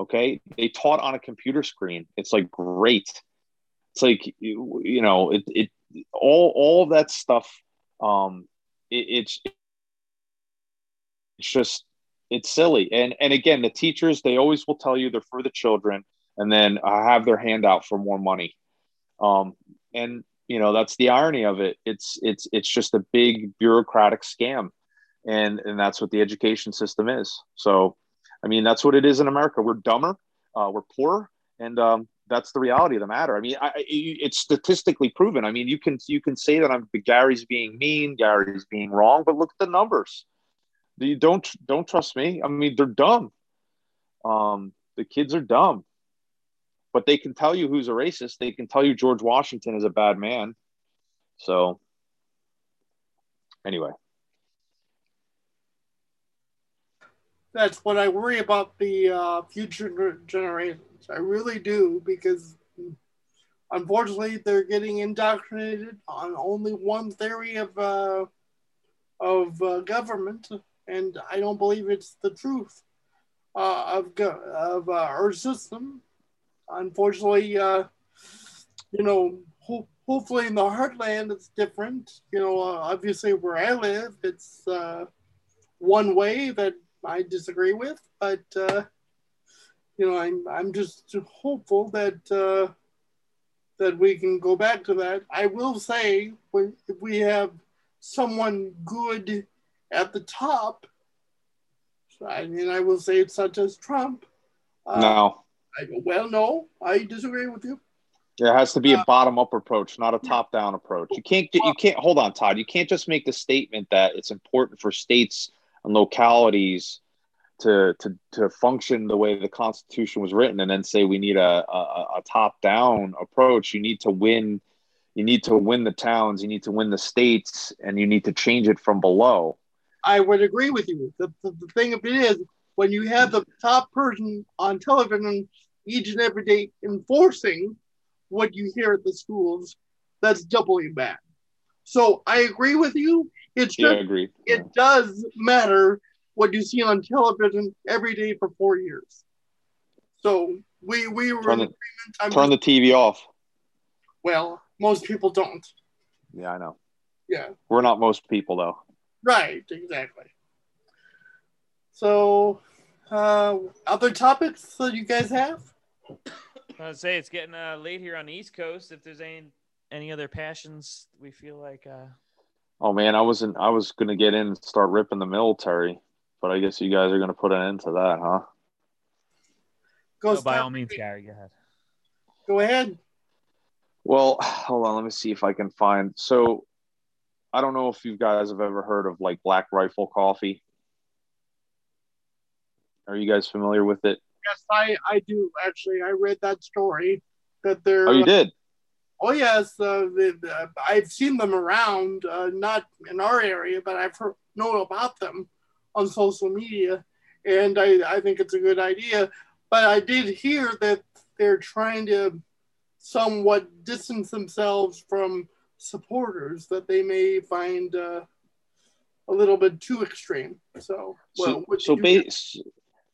A: okay? They taught on a computer screen. It's like great. It's like you, you know it, it all all of that stuff um it, it's it's just it's silly and and again the teachers they always will tell you they're for the children and then have their hand out for more money. Um, and you know that's the irony of it. It's it's it's just a big bureaucratic scam, and and that's what the education system is. So, I mean, that's what it is in America. We're dumber, uh, we're poor, and um, that's the reality of the matter. I mean, I, it's statistically proven. I mean, you can you can say that I'm Gary's being mean, Gary's being wrong, but look at the numbers. You don't don't trust me. I mean, they're dumb. Um, the kids are dumb, but they can tell you who's a racist. They can tell you George Washington is a bad man. So, anyway.
B: That's what I worry about the uh, future generations. I really do because unfortunately they're getting indoctrinated on only one theory of uh, of uh, government, and I don't believe it's the truth uh, of of uh, our system. Unfortunately, uh, you know, ho- hopefully in the heartland it's different. You know, obviously where I live, it's one way that I disagree with, but uh, you know, I'm I'm just hopeful that uh, that we can go back to that. I will say, if we have someone good at the top, I mean, I will say it's such as Trump.
A: Uh, no.
B: I, well, no, I disagree with you.
A: There has to be a uh, bottom up approach, not a top down approach. You can't get, you can't hold on, Todd. You can't just make the statement that it's important for states and localities to to to function the way the Constitution was written, and then say we need a a, a top down approach. You need to win. You need to win the towns. You need to win the states, and you need to change it from below.
B: I would agree with you. The, the, the thing of it is, when you have the top person on television each and every day enforcing what you hear at the schools, that's doubly bad. So I agree with you. It's just,
A: yeah, agree.
B: it yeah. does matter what you see on television every day for four years. So we we were
A: turn the, turn the TV off.
B: Well, most people don't.
A: Yeah, I know.
B: Yeah.
A: We're not most people though.
B: Right, exactly. So uh other topics that you guys have?
D: I would say it's getting uh, late here on the East Coast. If there's any any other passions we feel like uh
A: Oh man, I wasn't I was gonna get in and start ripping the military but I guess you guys are going to put an end to that, huh?
D: Go no, by all means, Gary. Go ahead.
B: Go ahead.
A: Well, hold on. Let me see if I can find. So, I don't know if you guys have ever heard of like Black Rifle Coffee. Are you guys familiar with it?
B: Yes, I I do actually. I read that story that they're.
A: Oh, you did.
B: Oh yes, uh, the, the, I've seen them around, uh, not in our area, but I've heard know about them on social media, and I, I think it's a good idea. But I did hear that they're trying to somewhat distance themselves from supporters that they may find uh, a little bit too extreme. So,
A: well, so so, ba-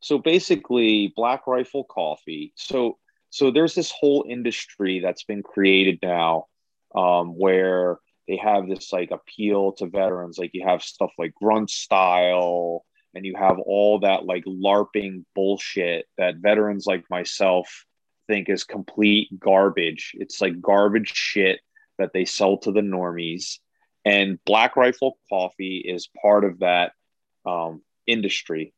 A: so basically, Black Rifle Coffee. So so there's this whole industry that's been created now um, where they have this like appeal to veterans. Like you have stuff like grunt style, and you have all that like LARPing bullshit that veterans like myself think is complete garbage. It's like garbage shit that they sell to the normies. And Black Rifle Coffee is part of that um, industry.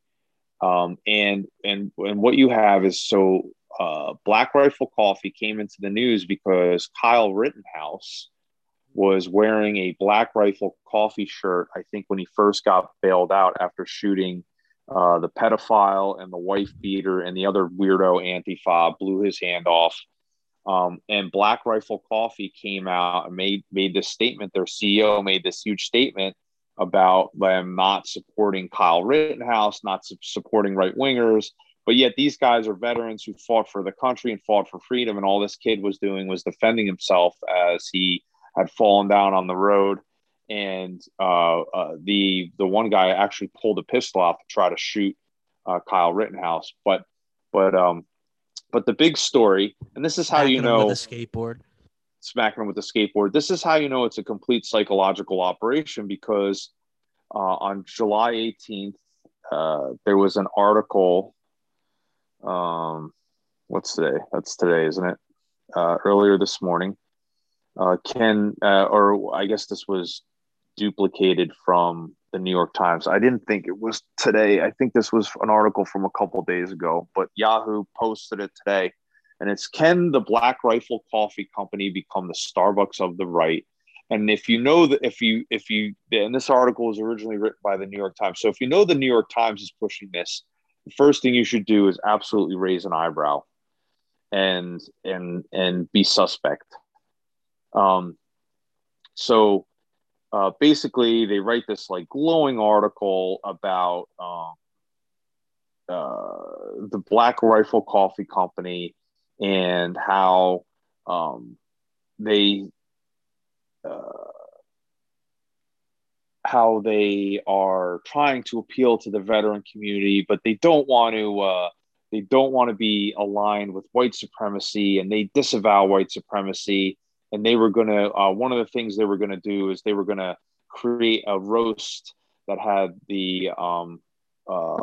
A: Um, and and and what you have is so uh, Black Rifle Coffee came into the news because Kyle Rittenhouse was wearing a Black Rifle coffee shirt, I think, when he first got bailed out after shooting uh, the pedophile and the wife beater and the other weirdo Antifa, blew his hand off. Um, and Black Rifle Coffee came out and made made this statement. Their CEO made this huge statement about them not supporting Kyle Rittenhouse, not su- supporting right wingers, but yet these guys are veterans who fought for the country and fought for freedom. And all this kid was doing was defending himself as he had fallen down on the road, and uh, uh, the the one guy actually pulled a pistol out to try to shoot uh, Kyle Rittenhouse. But but um, but the big story, and this is how
C: smacking
A: you know
C: with skateboard,
A: smacking him with a skateboard. This is how you know it's a complete psychological operation because uh, on July 18th, uh, there was an article. Um, what's today? That's today, isn't it? Uh, earlier this morning, uh, Ken, uh, or I guess this was duplicated from the New York Times. I didn't think it was today. I think this was an article from a couple days ago, but Yahoo posted it today. And it's Can the Black Rifle Coffee Company become the Starbucks of the right? And if you know that, if you, if you, and this article was originally written by the New York Times. So if you know the New York Times is pushing this, first thing you should do is absolutely raise an eyebrow and, and, and be suspect. Um, so uh, basically, they write this like glowing article about um, uh, the Black Rifle Coffee Company and how um, they uh, how they are trying to appeal to the veteran community, but they don't want to. Uh, they don't want to be aligned with white supremacy, and they disavow white supremacy and they were going to uh, one of the things they were going to do is they were going to create a roast that had the um, uh,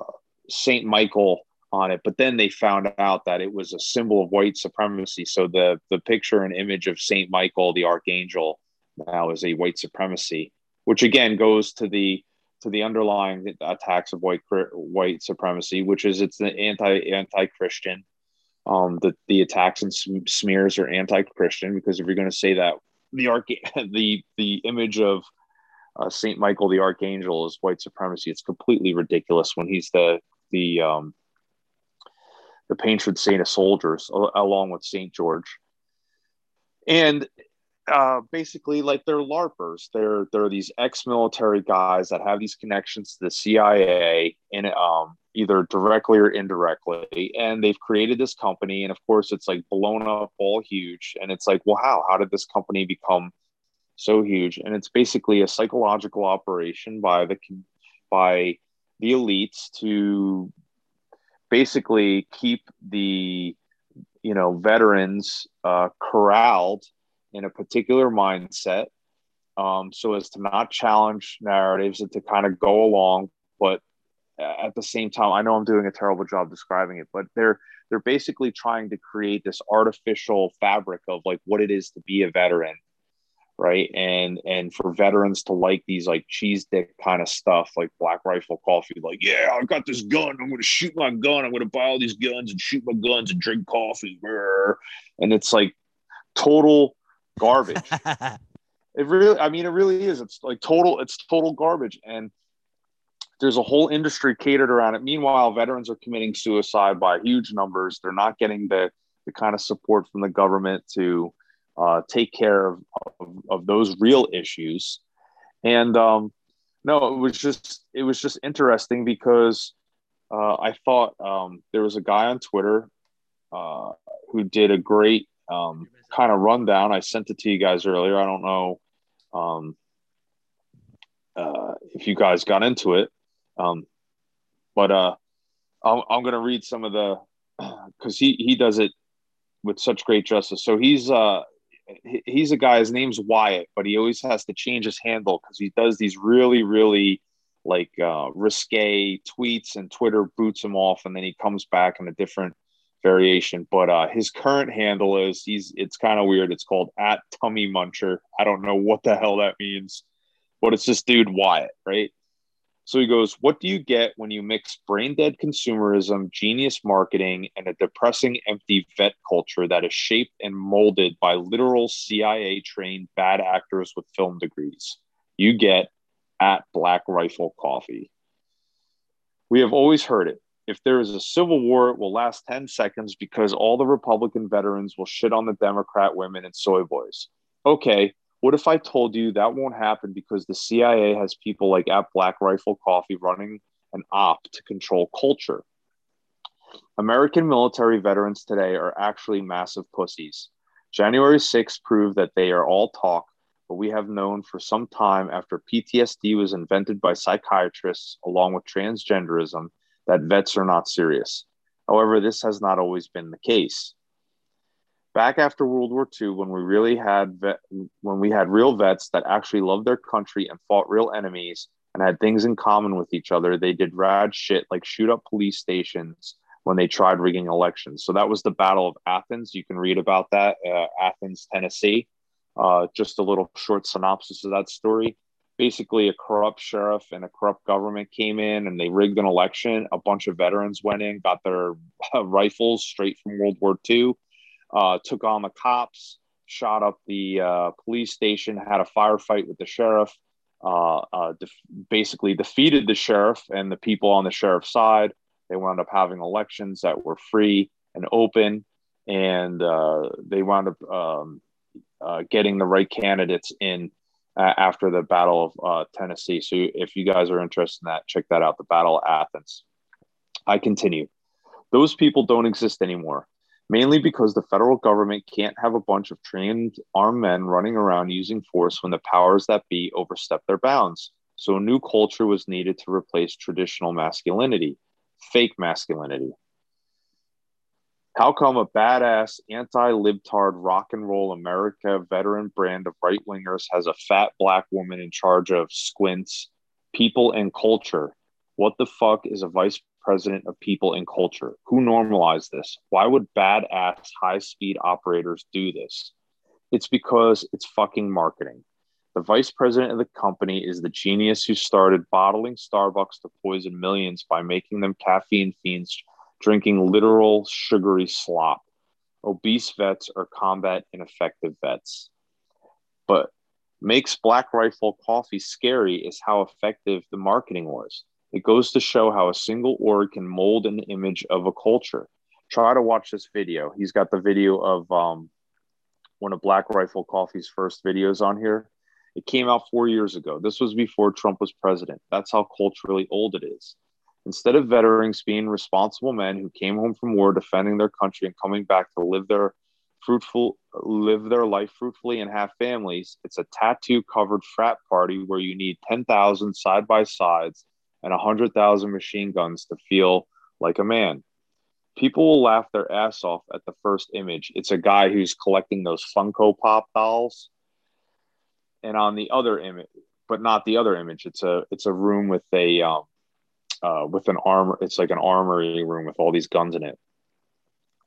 A: Saint Michael on it, but then they found out that it was a symbol of white supremacy. So the the picture and image of Saint Michael, the archangel, now is a white supremacy, which again goes to the to the underlying attacks of white white supremacy, which is it's the anti anti Christian um, the the attacks and smears are anti-Christian because if you're going to say that the arch the the image of uh, Saint Michael the Archangel is white supremacy, it's completely ridiculous when he's the the um, the patron saint of soldiers along with Saint George. And uh, basically like they're larpers. They're they're these ex-military guys that have these connections to the cia and um, either directly or indirectly and they've created this company and of course it's like blown up all huge and it's like well how? How did this company become so huge? And it's basically a psychological operation by the by the elites to basically keep the you know veterans uh, corralled in a particular mindset um, so as to not challenge narratives and to kind of go along but at the same time i know i'm doing a terrible job describing it but they're they're basically trying to create this artificial fabric of like what it is to be a veteran right? And and for veterans to like these like cheese dick kind of stuff like black rifle coffee like yeah i got this gun i'm gonna shoot my gun i'm gonna buy all these guns and shoot my guns and drink coffee and it's like total garbage. it really, I mean, it really is. It's like total, it's total garbage. And there's a whole industry catered around it. Meanwhile, veterans are committing suicide by huge numbers. They're not getting the, the kind of support from the government to uh, take care of, of, of, those real issues. And um, no, it was just, it was just interesting because uh, I thought um, there was a guy on Twitter uh, who did a great um, kind of rundown. I sent it to you guys earlier. I don't know um, uh, if you guys got into it, um, but uh, I'm, I'm going to read some of the because he he does it with such great justice. So he's uh he's a guy. His name's Wyatt, but he always has to change his handle because he does these really really like uh, risque tweets and Twitter boots him off, and then he comes back in a different variation, but uh, his current handle is he's it's kind of weird. It's called at Tummy Muncher. I don't know what the hell that means, but it's this dude Wyatt, right? So he goes, What do you get when you mix brain dead consumerism, genius marketing, and a depressing, empty vet culture that is shaped and molded by literal CIA trained bad actors with film degrees? You get at Black Rifle Coffee. We have always heard it if there is a civil war, it will last 10 seconds because all the Republican veterans will shit on the Democrat women and soy boys. Okay, what if I told you that won't happen because the CIA has people like at Black Rifle Coffee running an op to control culture? American military veterans today are actually massive pussies. January 6th proved that they are all talk, but we have known for some time after PTSD was invented by psychiatrists along with transgenderism that vets are not serious. However, this has not always been the case. Back after World War II, when we really had vet, when we had real vets that actually loved their country and fought real enemies and had things in common with each other, they did rad shit like shoot up police stations when they tried rigging elections. So that was the Battle of Athens. You can read about that, uh, Athens, Tennessee. Uh, just a little short synopsis of that story. Basically a corrupt sheriff and a corrupt government came in and they rigged an election. A bunch of veterans went in, got their uh, rifles straight from World War II, uh, took on the cops, shot up the uh, police station, had a firefight with the sheriff, uh, uh, def- basically defeated the sheriff and the people on the sheriff's side. They wound up having elections that were free and open, and uh, they wound up um, getting the right candidates in uh, after the Battle of uh, Tennessee. So if you guys are interested in that, check that out. The Battle of Athens. I continue. Those people don't exist anymore, mainly because the federal government can't have a bunch of trained armed men running around using force when the powers that be overstep their bounds. So a new culture was needed to replace traditional masculinity, fake masculinity. How come a badass anti-libtard rock and roll America veteran brand of right wingers has a fat black woman in charge of squints, people and culture? What the fuck is a vice president of people and culture? Who normalized this? Why would badass high speed operators do this? It's because it's fucking marketing. The vice president of the company is the genius who started bottling Starbucks to poison millions by making them caffeine fiends drinking literal sugary slop. Obese vets are combat ineffective vets. But makes Black Rifle coffee scary is how effective the marketing was. It goes to show how a single org can mold an image of a culture. Try to watch this video. He's got the video of um, one of Black Rifle Coffee's first videos on here. It came out four years ago. This was before Trump was president. That's how culturally old it is. Instead of veterans being responsible men who came home from war defending their country and coming back to live their fruitful live their life fruitfully and have families, it's a tattoo covered frat party where you need 10,000 side by sides and 100,000 machine guns to feel like a man. People will laugh their ass off at the first image. It's a guy who's collecting those Funko Pop dolls. And on the other image, but not the other image, it's a it's a room with a um, uh, with an armor. It's like an armory room with all these guns in it.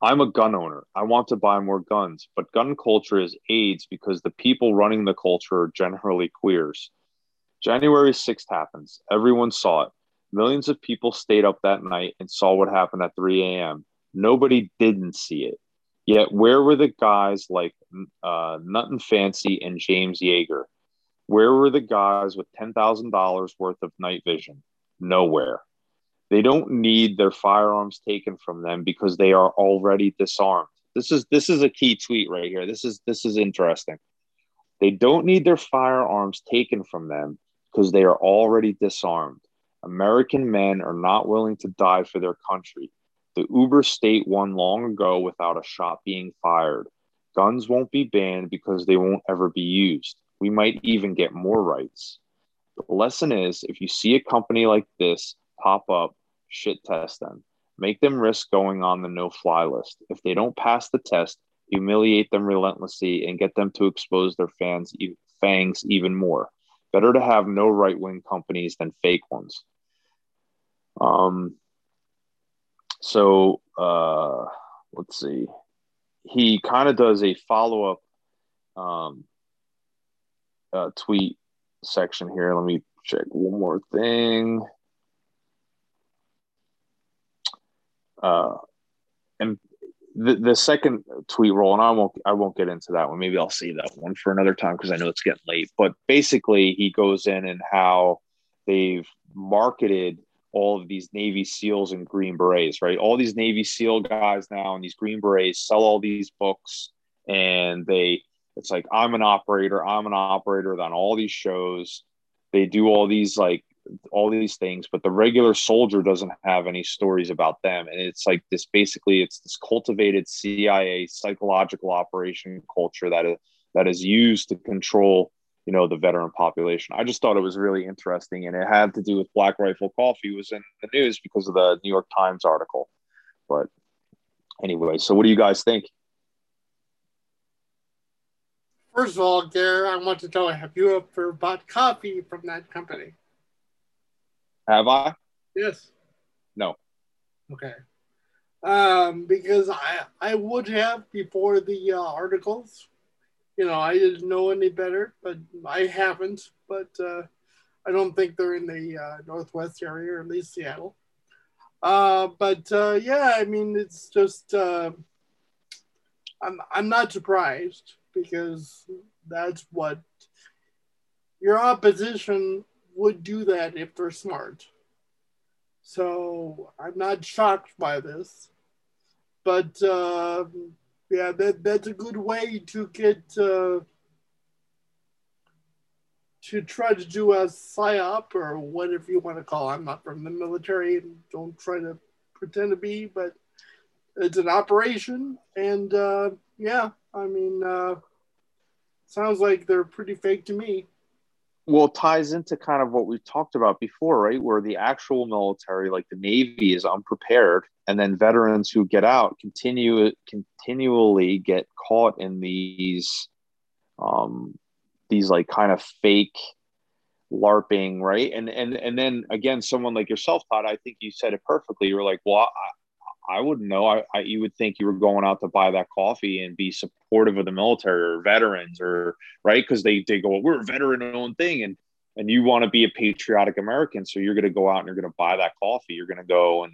A: I'm a gun owner. I want to buy more guns, but gun culture is AIDS because the people running the culture are generally queers. January 6th happens. Everyone saw it. Millions of people stayed up that night and saw what happened at 3 a.m. Nobody didn't see it. Yet, where were the guys like uh, Fancy and James Yeager? Where were the guys with $10,000 worth of night vision? Nowhere. They don't need their firearms taken from them because they are already disarmed. This is this is a key tweet right here. This is this is interesting. They don't need their firearms taken from them because they are already disarmed. American men are not willing to die for their country. The Uber state won long ago without a shot being fired. Guns won't be banned because they won't ever be used. We might even get more rights. The lesson is if you see a company like this pop up, shit test them. Make them risk going on the no fly list. If they don't pass the test, humiliate them relentlessly and get them to expose their fans fangs even more. Better to have no right wing companies than fake ones. Um, so uh, let's see. He kind of does a follow up um, uh, tweet section here. Let me check one more thing. Uh, and the, the second tweet roll, and I won't I won't get into that one. Maybe I'll see that one for another time because I know it's getting late. But basically, he goes in and how they've marketed all of these Navy SEALs and Green Berets, right? All these Navy SEAL guys now and these Green Berets sell all these books and they it's like I'm an operator, I'm an operator on all these shows. They do all these like all these things, but the regular soldier doesn't have any stories about them. And it's like this basically it's this cultivated CIA psychological operation culture that is that is used to control you know the veteran population. I just thought it was really interesting, and it had to do with Black Rifle Coffee was in the news because of the New York Times article. But anyway, so what do you guys think?
B: First of all, Gare, I want to know have you ever bought coffee from that company?
A: Have I?
B: Yes.
A: No.
B: Okay. Um, because I I would have before the uh, articles. You know, I didn't know any better, but I haven't. But uh, I don't think they're in the uh, Northwest area, or at least Seattle. Uh, but uh, yeah, I mean, it's just uh, I'm I'm not surprised because that's what your opposition would do that if they're smart. So I'm not shocked by this, but uh, yeah, that that's a good way to get uh, to try to do a psyop or whatever you want to call. It. I'm not from the military and don't try to pretend to be, but it's an operation, and uh, yeah, I mean, uh, sounds like they're pretty fake to me.
A: Well, ties into kind of what we've talked about before, right? Where the actual military, like the Navy, is unprepared, and then veterans who get out continue continually get caught in these um, these like kind of fake larping right and and and then again someone like yourself todd i think you said it perfectly you were like well i, wouldn't know. I, I you would think you were going out to buy that coffee and be supportive of the military or veterans or right? Because they, they go well, we're a veteran owned thing and and you want to be a patriotic american so you're going to go out and you're going to buy that coffee. You're going to go and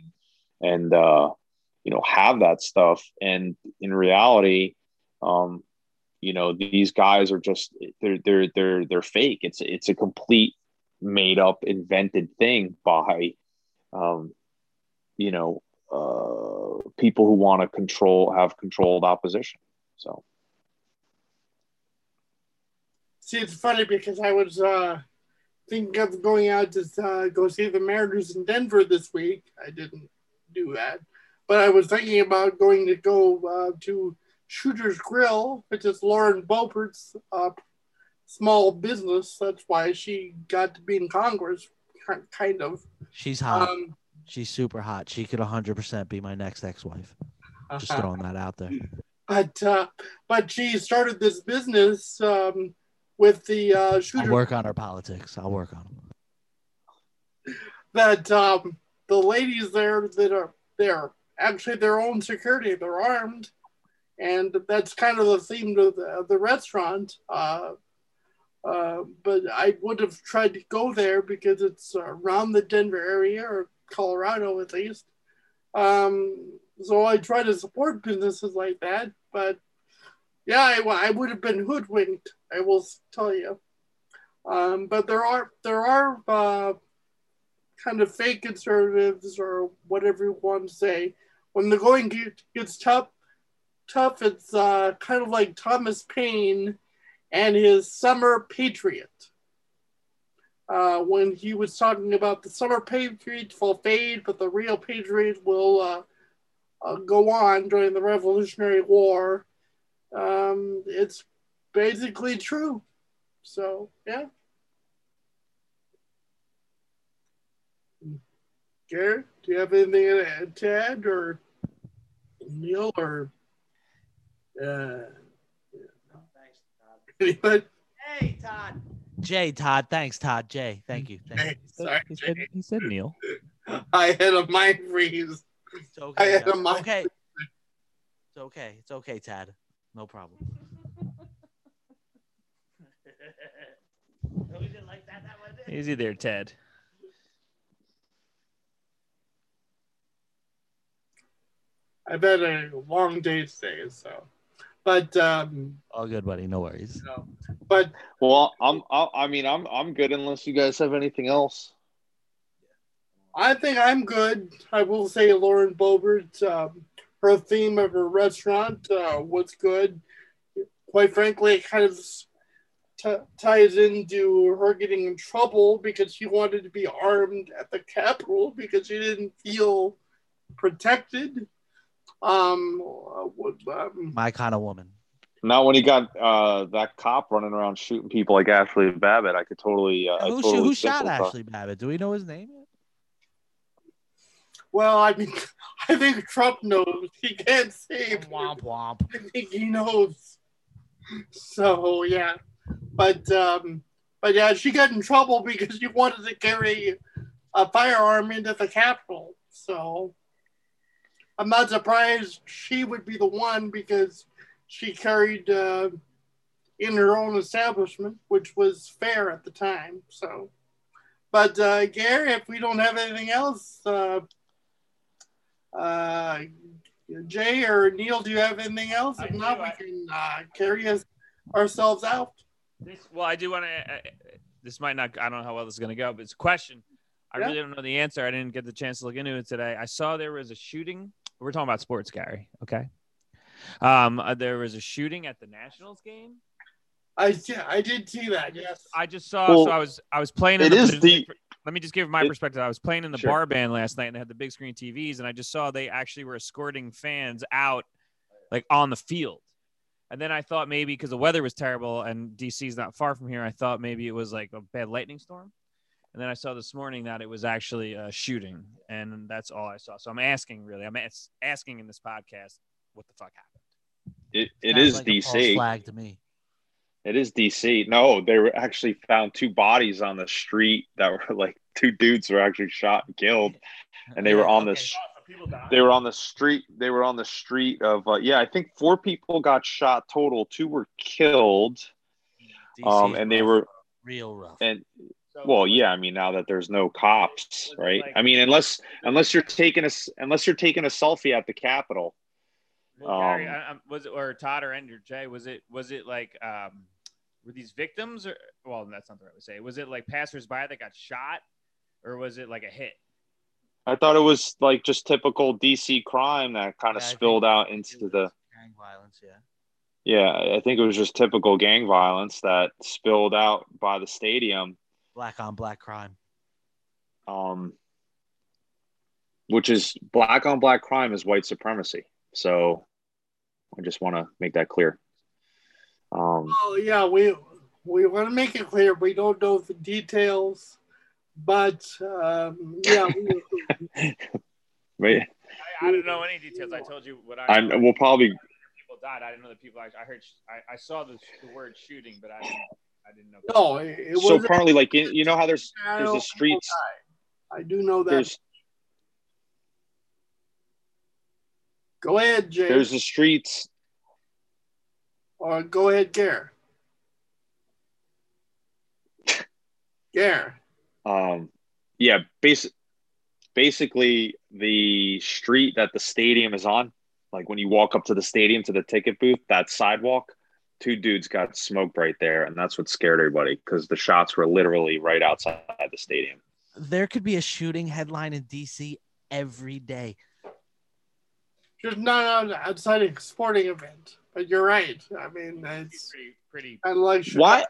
A: and uh you know have that stuff. And in reality um you know these guys are just they're they're they're they're fake. It's it's a complete made up invented thing by um you know uh people who want to control have controlled opposition so
B: see it's funny because i was uh thinking of going out to uh, go see the mariners in denver this week i didn't do that but i was thinking about going to go uh, to Shooter's Grill, which is Lauren Boebert's uh, small business. That's why she got to be in Congress, kind of.
C: She's hot. Um, She's super hot. She could 100% be my next ex-wife. Just throwing that out there.
B: But uh, but she started this business um, with the uh, shooter.
C: I'll work on her politics. I'll work on them.
B: That um, the ladies there that are they're actually their own security. They're armed and that's kind of the theme of the, of the restaurant. Uh, uh, but I would have tried to go there because it's around the Denver area or Colorado at least. Um, so I try to support businesses like that. But yeah, I, I would have been hoodwinked. I will tell you. Um, but there are there are uh, kind of fake conservatives or whatever you want to say. When the going gets tough, tough. It's uh, kind of like Thomas Paine and his Summer Patriot. Uh, when he was talking about the Summer Patriot will fade, but the real Patriot will uh, uh, go on during the Revolutionary War. Um, it's basically true. So, yeah. Garrett, do you have anything to add, or Neil, or uh,
C: Anybody? Hey, Todd. Jay, Todd. Thanks, Todd. Jay, thank you. Thank
B: hey,
C: you.
B: Sorry,
D: he, said, he said Neil.
B: I had a mind freeze. It's okay. I had a mind
C: okay. It's okay. It's okay, Tad. No problem.
D: Easy there, Ted.
B: I've had a long day today, so. But um,
C: all good, buddy. No worries. You know,
B: but
A: well, I'm. I mean, I'm. I'm good unless you guys have anything else.
B: I think I'm good. I will say Lauren Boebert, um, her theme of her restaurant uh, was good. Quite frankly, it kind of t- ties into her getting in trouble because she wanted to be armed at the Capitol because she didn't feel protected. Um,
C: um, my kind of woman.
A: Now, when he got uh, that cop running around shooting people like Ashli Babbitt, I could totally. Uh,
C: who,
A: totally
C: who shot Ashli Babbitt? Do we know his name yet?
B: Well, I mean, I think Trump knows. He can't say.
C: Womp womp.
B: I think he knows. So yeah, but um, but yeah, she got in trouble because she wanted to carry a firearm into the Capitol. So I'm not surprised she would be the one because she carried uh, in her own establishment, which was fair at the time. So, But uh, Gary, if we don't have anything else, uh, uh, Jay or Neil, do you have anything else?
D: I
B: If
D: do,
B: not, we
D: I-
B: can uh, carry us ourselves out.
D: This, well, I do want to. Uh, this might not. I don't know how well this is going to go, but it's a question. I
B: Yeah.
D: really don't know the answer. I didn't get the chance to look into it today. I saw there was a shooting. We're talking about sports, Gary. Okay. Um, uh, there was a shooting at the Nationals game.
B: I I did see that. Yes.
D: I just saw.
A: Well,
D: so I was I was playing. In
A: it
D: the,
A: is the-
D: Let me just give my
A: it-
D: perspective. I was playing in the
A: Sure.
D: bar band last night, and they had the big screen TVs, and I just saw they actually were escorting fans out, like on the field. And then I thought maybe because the weather was terrible and DC is not far from here, I thought maybe it was like a bad lightning storm. And then I saw this morning that it was actually a shooting, and that's all I saw. So I'm asking, really, I'm as- asking in this podcast, what the fuck happened?
A: It, it
C: Sounds
A: is
C: like a
A: DC.
C: flag to me.
A: It is DC. No, they were actually found two bodies on the street that were like two dudes were actually shot and killed, and they were on
C: Okay.
A: this. They were on the street. They were on the street of uh, yeah. I think four people got shot total. Two were killed. Um, and they were
C: real rough.
A: and well, yeah. I mean, now that there's no cops, right? I mean, unless unless you're taking a s- unless you're taking a selfie at the Capitol.
D: Well, Gary,
A: Um,
D: I, I'm- was it or Todd or Andrew Jay? Was it was it like um, were these victims or well, that's not the right way to say. It. Was it like passersby that got shot, or was it like a hit?
A: I thought it was like just typical DC crime that kind of
C: Yeah,
A: spilled out into the.
C: gang violence. Yeah.
A: Yeah, I think it was just typical gang violence that spilled out by the stadium,
C: Black on black crime.
A: um, which is black on black crime is white supremacy. So I just want to make that clear. Um,
B: Oh yeah, we we want to make it clear we don't know the details, but um, yeah, we,
A: right,
D: I, I didn't know any details. I told you what I.
A: I we'll probably
D: people died. I didn't know that people. I, I heard. I, I saw the, the word shooting, but I didn't. I didn't know.
B: no, it, it
A: so apparently like you you know how there's there's the streets
B: I do know that.
A: there's
B: go ahead, Jay.
A: there's the streets
B: or go ahead, Gare. Gare.
A: um yeah basic basically the street that the stadium is on like when you walk up to the stadium to the ticket booth that sidewalk two dudes got smoked right there and that's what scared everybody because the shots were literally right outside the stadium
C: There could be a shooting headline in DC every day.
B: Just not on outside a sporting event, but you're right. I mean, it's
D: Pretty, pretty.
B: like
A: why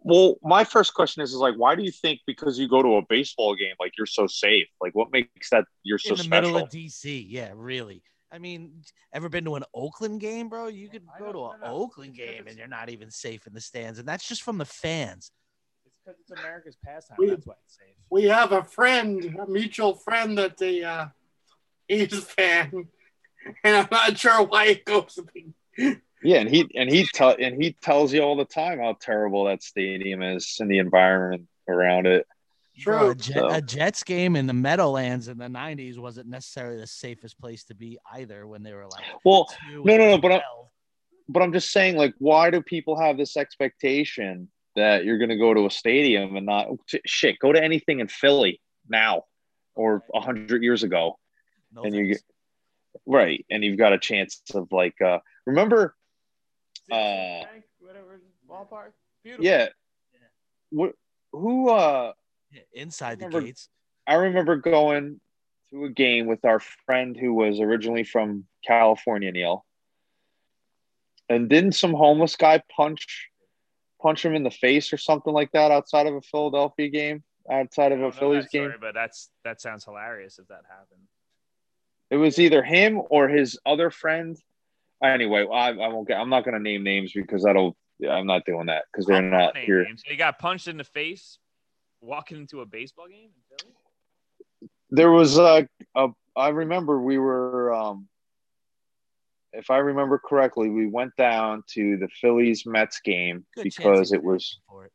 A: well my first question is is like why do you think because you go to a baseball game like you're so safe like what makes that you're so
C: in the
A: special
C: middle of DC. Yeah, really. I mean, ever been to an Oakland game, bro? You could
D: I
C: go to an. Oakland game and you're not even safe in the stands, and that's just from the fans.
D: It's because it's America's pastime.
B: We-
D: That's why it's safe.
B: we have a friend, a mutual friend that's a uh, A's fan, and I'm not sure why it goes to be.
A: Yeah, and he and he tell and he tells you all the time how terrible that stadium is and the environment around it.
C: Bro,
B: True.
C: a, Jet,
A: So-
C: a Jets game in the Meadowlands in the '90s wasn't necessarily the safest place to be either. When they were like,
A: Well, no, no, no, but I-
C: 12.
A: but I'm just saying, like, why do people have this expectation that you're going to go to a stadium and not shit? Go to anything in Philly now or a hundred years ago,
C: no
A: and you get right, and you've got a chance of like, uh, remember, Uh,
D: whatever ballpark. Beautiful.
A: yeah, what, who, uh,
C: Yeah, inside the gates.
A: I remember going to a game with our friend who was originally from California, Neil. And didn't some homeless guy punch punch him in the face or something like that outside of a Philadelphia game? Outside of a Phillies
D: that
A: game?
D: story, but that's that sounds hilarious if that happened.
A: It was either him or his other friend. Anyway, I, I won't get I'm not gonna name names because that'll I'm not doing that because they're not here.
D: names. He got punched in the face walking into a baseball game in Philly.
A: there was a, a I remember we were um if I remember correctly, we went down to the Phillies Mets game
C: Good
A: because it was
C: for it.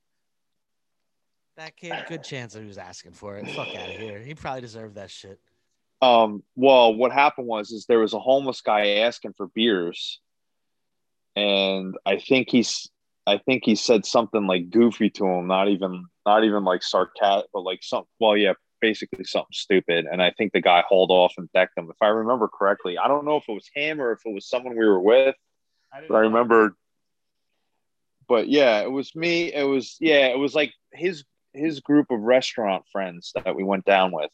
C: That kid, good chance that he was asking for it. Fuck out of here. He probably deserved that shit.
A: um well what happened was is there was a homeless guy asking for beers and I think he's I think he said something like goofy to him, not even not even like sarcastic, but like some. Well, yeah, basically something stupid. And I think the guy hauled off and decked him. If I remember correctly, I don't know if it was him or if it was someone we were with, but I remember. But yeah, it was me. It was yeah, it was like his his group of restaurant friends that we went down with.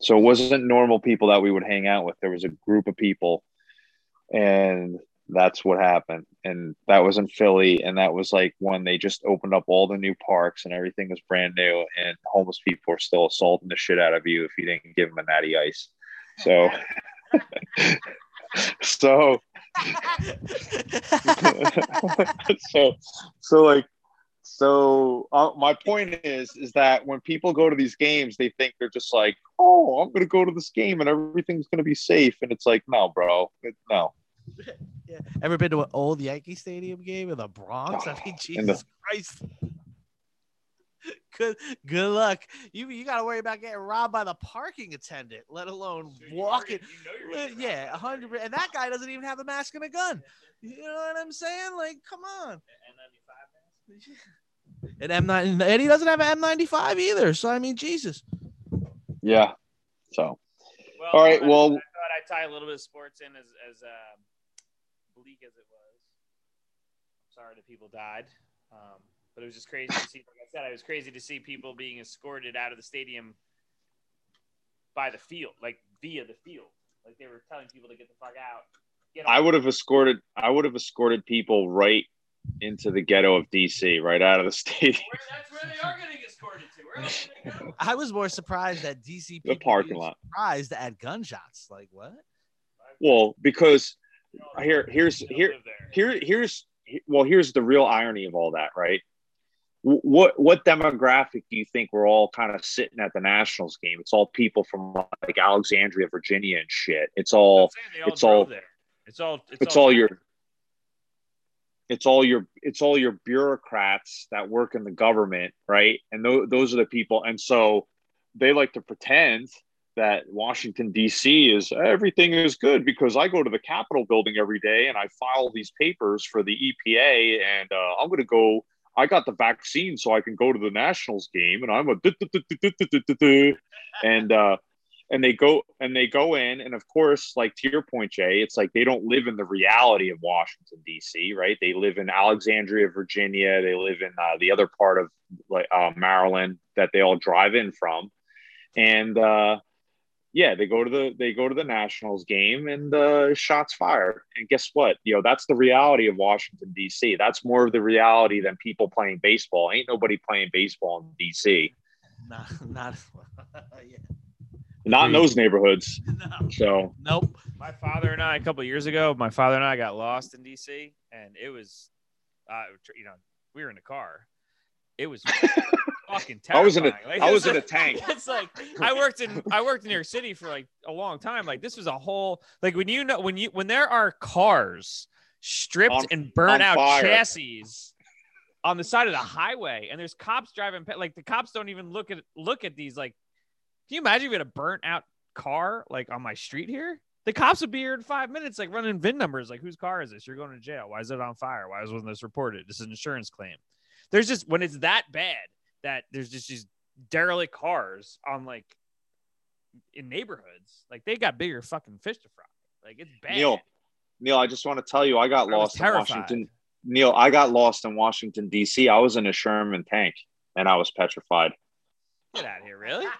A: So it wasn't normal people that we would hang out with. There was a group of people, and that's what happened. And that was in Philly. And that was like when they just opened up all the new parks and everything was brand new. And homeless people were still assaulting the shit out of you if you didn't give them a natty ice. So, so, so, so like, so uh, my point is, is that when people go to these games, they think they're just like, oh, I'm going to go to this game and everything's going to be safe. And it's like, no, bro, no.
C: Yeah. Ever been to an old Yankee Stadium game in the Bronx? I mean, Jesus
A: the-
C: Christ. Good, good luck. You you got to worry about getting robbed by the parking attendant, let alone walking. yeah, a hundred. And that guy doesn't even have a mask and a gun. You know what I'm saying? Like, come on. And M9, and he doesn't have an N95 either. So I mean, Jesus.
A: Yeah. So,
D: Well,
A: All right,
D: I-
A: well-
D: I thought I'd tie a little bit of sports in as as um, bleak as it was. Sorry that people died, um, but it was just crazy to see. Like I said, it was crazy to see people being escorted out of the stadium by the field, like via the field. Like they were telling people to get the fuck out. Get
A: I would have escorted. I would have escorted people right into the ghetto of DC, right out of the stadium.
D: Where, that's where they are getting escorted to. Where are?
C: I was more surprised that DC
A: The
C: people
A: parking
C: being
A: lot.
C: surprised at gunshots. Like what?
A: Well, because here, here's here, here, here's well, here's the real irony of all that, right? What what demographic do you think we're all kind of sitting at the Nationals game? It's all people from like Alexandria, Virginia, and shit. It's all
D: I'm saying they all
A: it's all-
D: there. It's all. It's,
A: it's all your it's all your it's all your bureaucrats that work in the government right and th- those are the people and so they like to pretend that washington d.c is everything is good because i go to the capitol building every day and i file these papers for the epa and uh, i'm going to go i got the vaccine so i can go to the nationals game and i'm a and and they go and they go in and of course like to your point jay it's like they don't live in the reality of washington d.c right? They live in alexandria virginia they live in uh, the other part of like uh, maryland that they all drive in from. And uh yeah they go to the they go to the nationals game and uh shots fired and guess what you know that's the reality of washington d.c that's more of the reality than people playing baseball ain't nobody playing baseball in d.c
C: Not, not. yeah.
A: not in those neighborhoods
C: No.
A: so
C: Nope.
D: My father and I, a couple of years ago, my father and I got lost in DC, and it was, uh, you know, we were in the car. It was fucking terrifying.
A: I was in a
D: Like,
A: I was in a tank.
D: It's like I worked in I worked in New York City for like a long time. Like this was a whole like when you know when you when there are cars stripped
A: On-
D: and burnt out
A: fire.
D: chassis on the side of the highway, and there's cops driving like the cops don't even look at look at these like. Can you imagine if we had a burnt out car like on my street here? The cops would be here in five minutes, like running VIN numbers, like whose car is this? You're going to jail. Why is it on fire? Why wasn't this reported? This is an insurance claim. There's just when it's that bad that there's just these derelict cars on like in neighborhoods. Like they got bigger fucking fish to fry. Like it's bad.
A: Neil, Neil, I just want to tell you, I got
D: I
A: lost in. Washington. Neil, I got lost in Washington D.C. I was in a Sherman tank, and I was petrified.
D: Get out of here, really?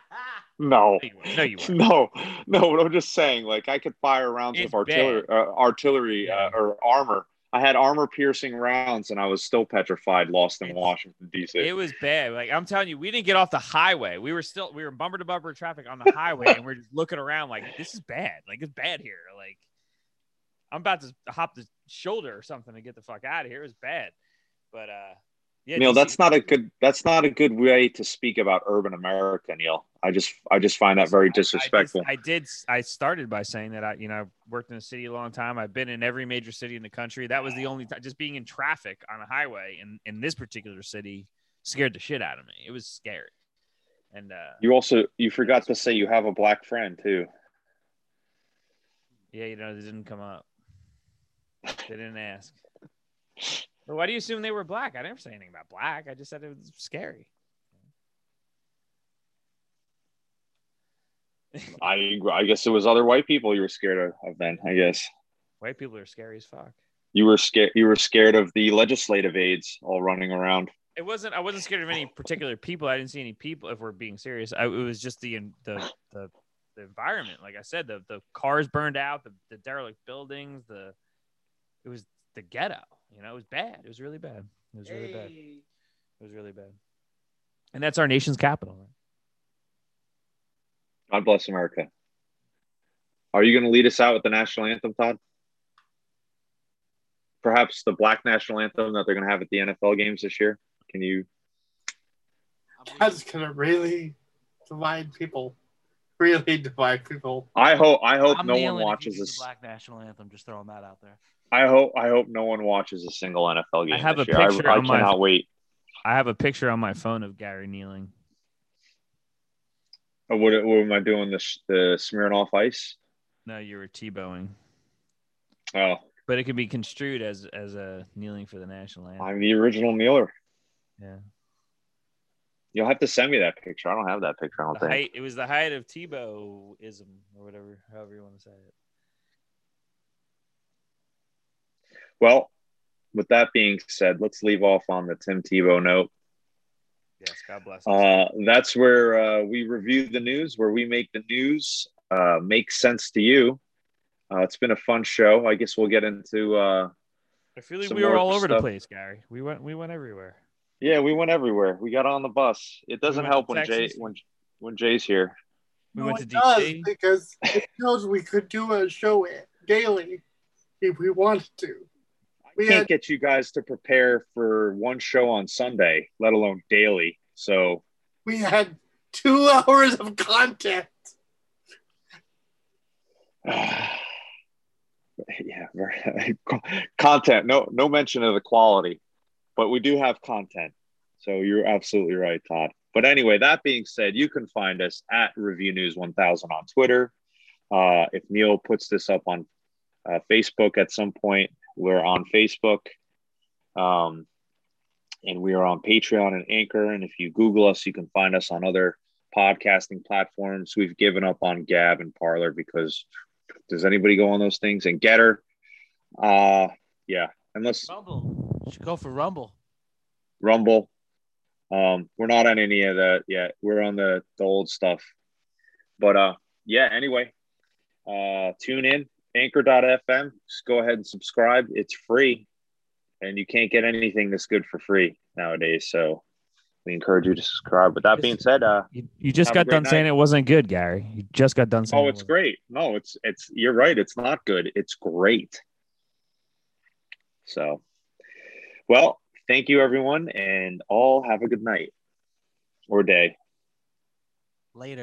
A: No,
D: No, you weren't. No,
A: no. But I'm just saying, like, I could fire rounds
D: It's
A: of artillery, uh, artillery uh, or armor. I had armor piercing rounds, and I was still petrified, lost in Washington D.C.
D: It was bad. Like I'm telling you, we didn't get off the highway. We were still we were bumper to bumper traffic on the highway, and we're just looking around like this is bad. Like it's bad here. Like I'm about to hop the shoulder or something to get the fuck out of here. It was bad. But uh, yeah,
A: Neil, that's not a good. That's not a good way to speak about urban America, Neil. I just, I just find that very
D: I- I just-
A: disrespectful.
D: I, did. I started by saying that I, you know, I worked in the city a long time. I've been in every major city in the country. That was the only time. Just being in traffic on a highway in in this particular city scared the shit out of me. It was scary. And uh,
A: you also, you forgot to say you have a black friend too.
D: yeah, you know, they didn't come up. They didn't ask. But why do you assume they were black? I never say anything about black. I just said it was scary.
A: I I guess it was other white people you were scared of, of then. I guess
D: white people are scary as fuck.
A: You were scared. You were scared of the legislative aides all running around.
D: It wasn't. I wasn't scared of any particular people. I didn't see any people. If we're being serious, I, it was just the the the the environment. Like I said, the the cars burned out, the, the derelict buildings, the it was the ghetto. You know, it was bad. It was really bad. It was really bad. It was really bad. And that's our nation's capital. Right?
A: God bless America. Are you going to lead us out with the national anthem, Todd? Perhaps the black national anthem that they're going to have at the NFL games this year. Can you?
B: That's gonna really divide people. Really divide people.
A: I hope. I hope
C: I'm
A: no one watches
C: do the
A: this.
C: Black national anthem. Just throwing that out there.
A: I hope. I hope no one watches a single NFL game.
D: I have a
A: year.
D: picture
A: I, I
D: on my-
A: cannot wait.
D: I have a picture on my phone of Gary kneeling.
A: Oh, What, what am I doing? The the smearing off Ice.
D: No, you were Tebowing,
A: Oh,
D: but it could be construed as as a kneeling for the national anthem.
A: I'm the original kneeler.
D: yeah,
A: You'll have to send me that picture. I don't have that picture. I don't
D: the
A: think.
D: height. It was the height of Tebowism or whatever, however you want to say it.
A: Well, with that being said, let's leave off on the Tim Tebow note.
D: Yes, God bless. us.
A: Uh, that's where uh, we review the news, where we make the news uh, make sense to you. Uh, it's been a fun show. I guess we'll get into. Uh,
D: I feel like we were all over the place, Gary. We went we went everywhere.
A: yeah, we went everywhere. We got on the bus. It doesn't
D: went
A: help
D: to
A: when Jay when when Jay's here.
D: We
B: No,
D: went to
B: it does,
D: DC.
B: because it shows we could do a show daily if we wanted to. We
A: Can't
B: had
A: get you guys to prepare for one show on Sunday, let alone daily. So
B: we had two hours of content.
A: yeah, content. No, no mention of the quality, but we do have content. So you're absolutely right, Todd. But anyway, that being said, you can find us at Review News 1000 on Twitter. Uh, if Neil puts this up on uh, Facebook at some point, we're on Facebook. Um, and we are on Patreon and Anchor. And if you Google us, you can find us on other podcasting platforms. We've given up on Gab and Parler because does anybody go on those things? And Gettr, uh, yeah, unless
C: Rumble. You should go for Rumble.
A: Rumble. Um, we're not on any of that yet. We're on the, the old stuff. But uh, yeah, anyway, uh, tune in anchor.fm. Just go ahead and subscribe. It's free, and you can't get anything this good for free nowadays. So we encourage you to subscribe. With that being said, uh,
D: You, you just got done
A: night.
D: saying it wasn't good, Gary. You just got done saying.
A: oh, it's
D: wasn't.
A: great. No, it's it's you're right. It's not good. It's great. So, well, thank you everyone, and all have a good night or day.
C: Later.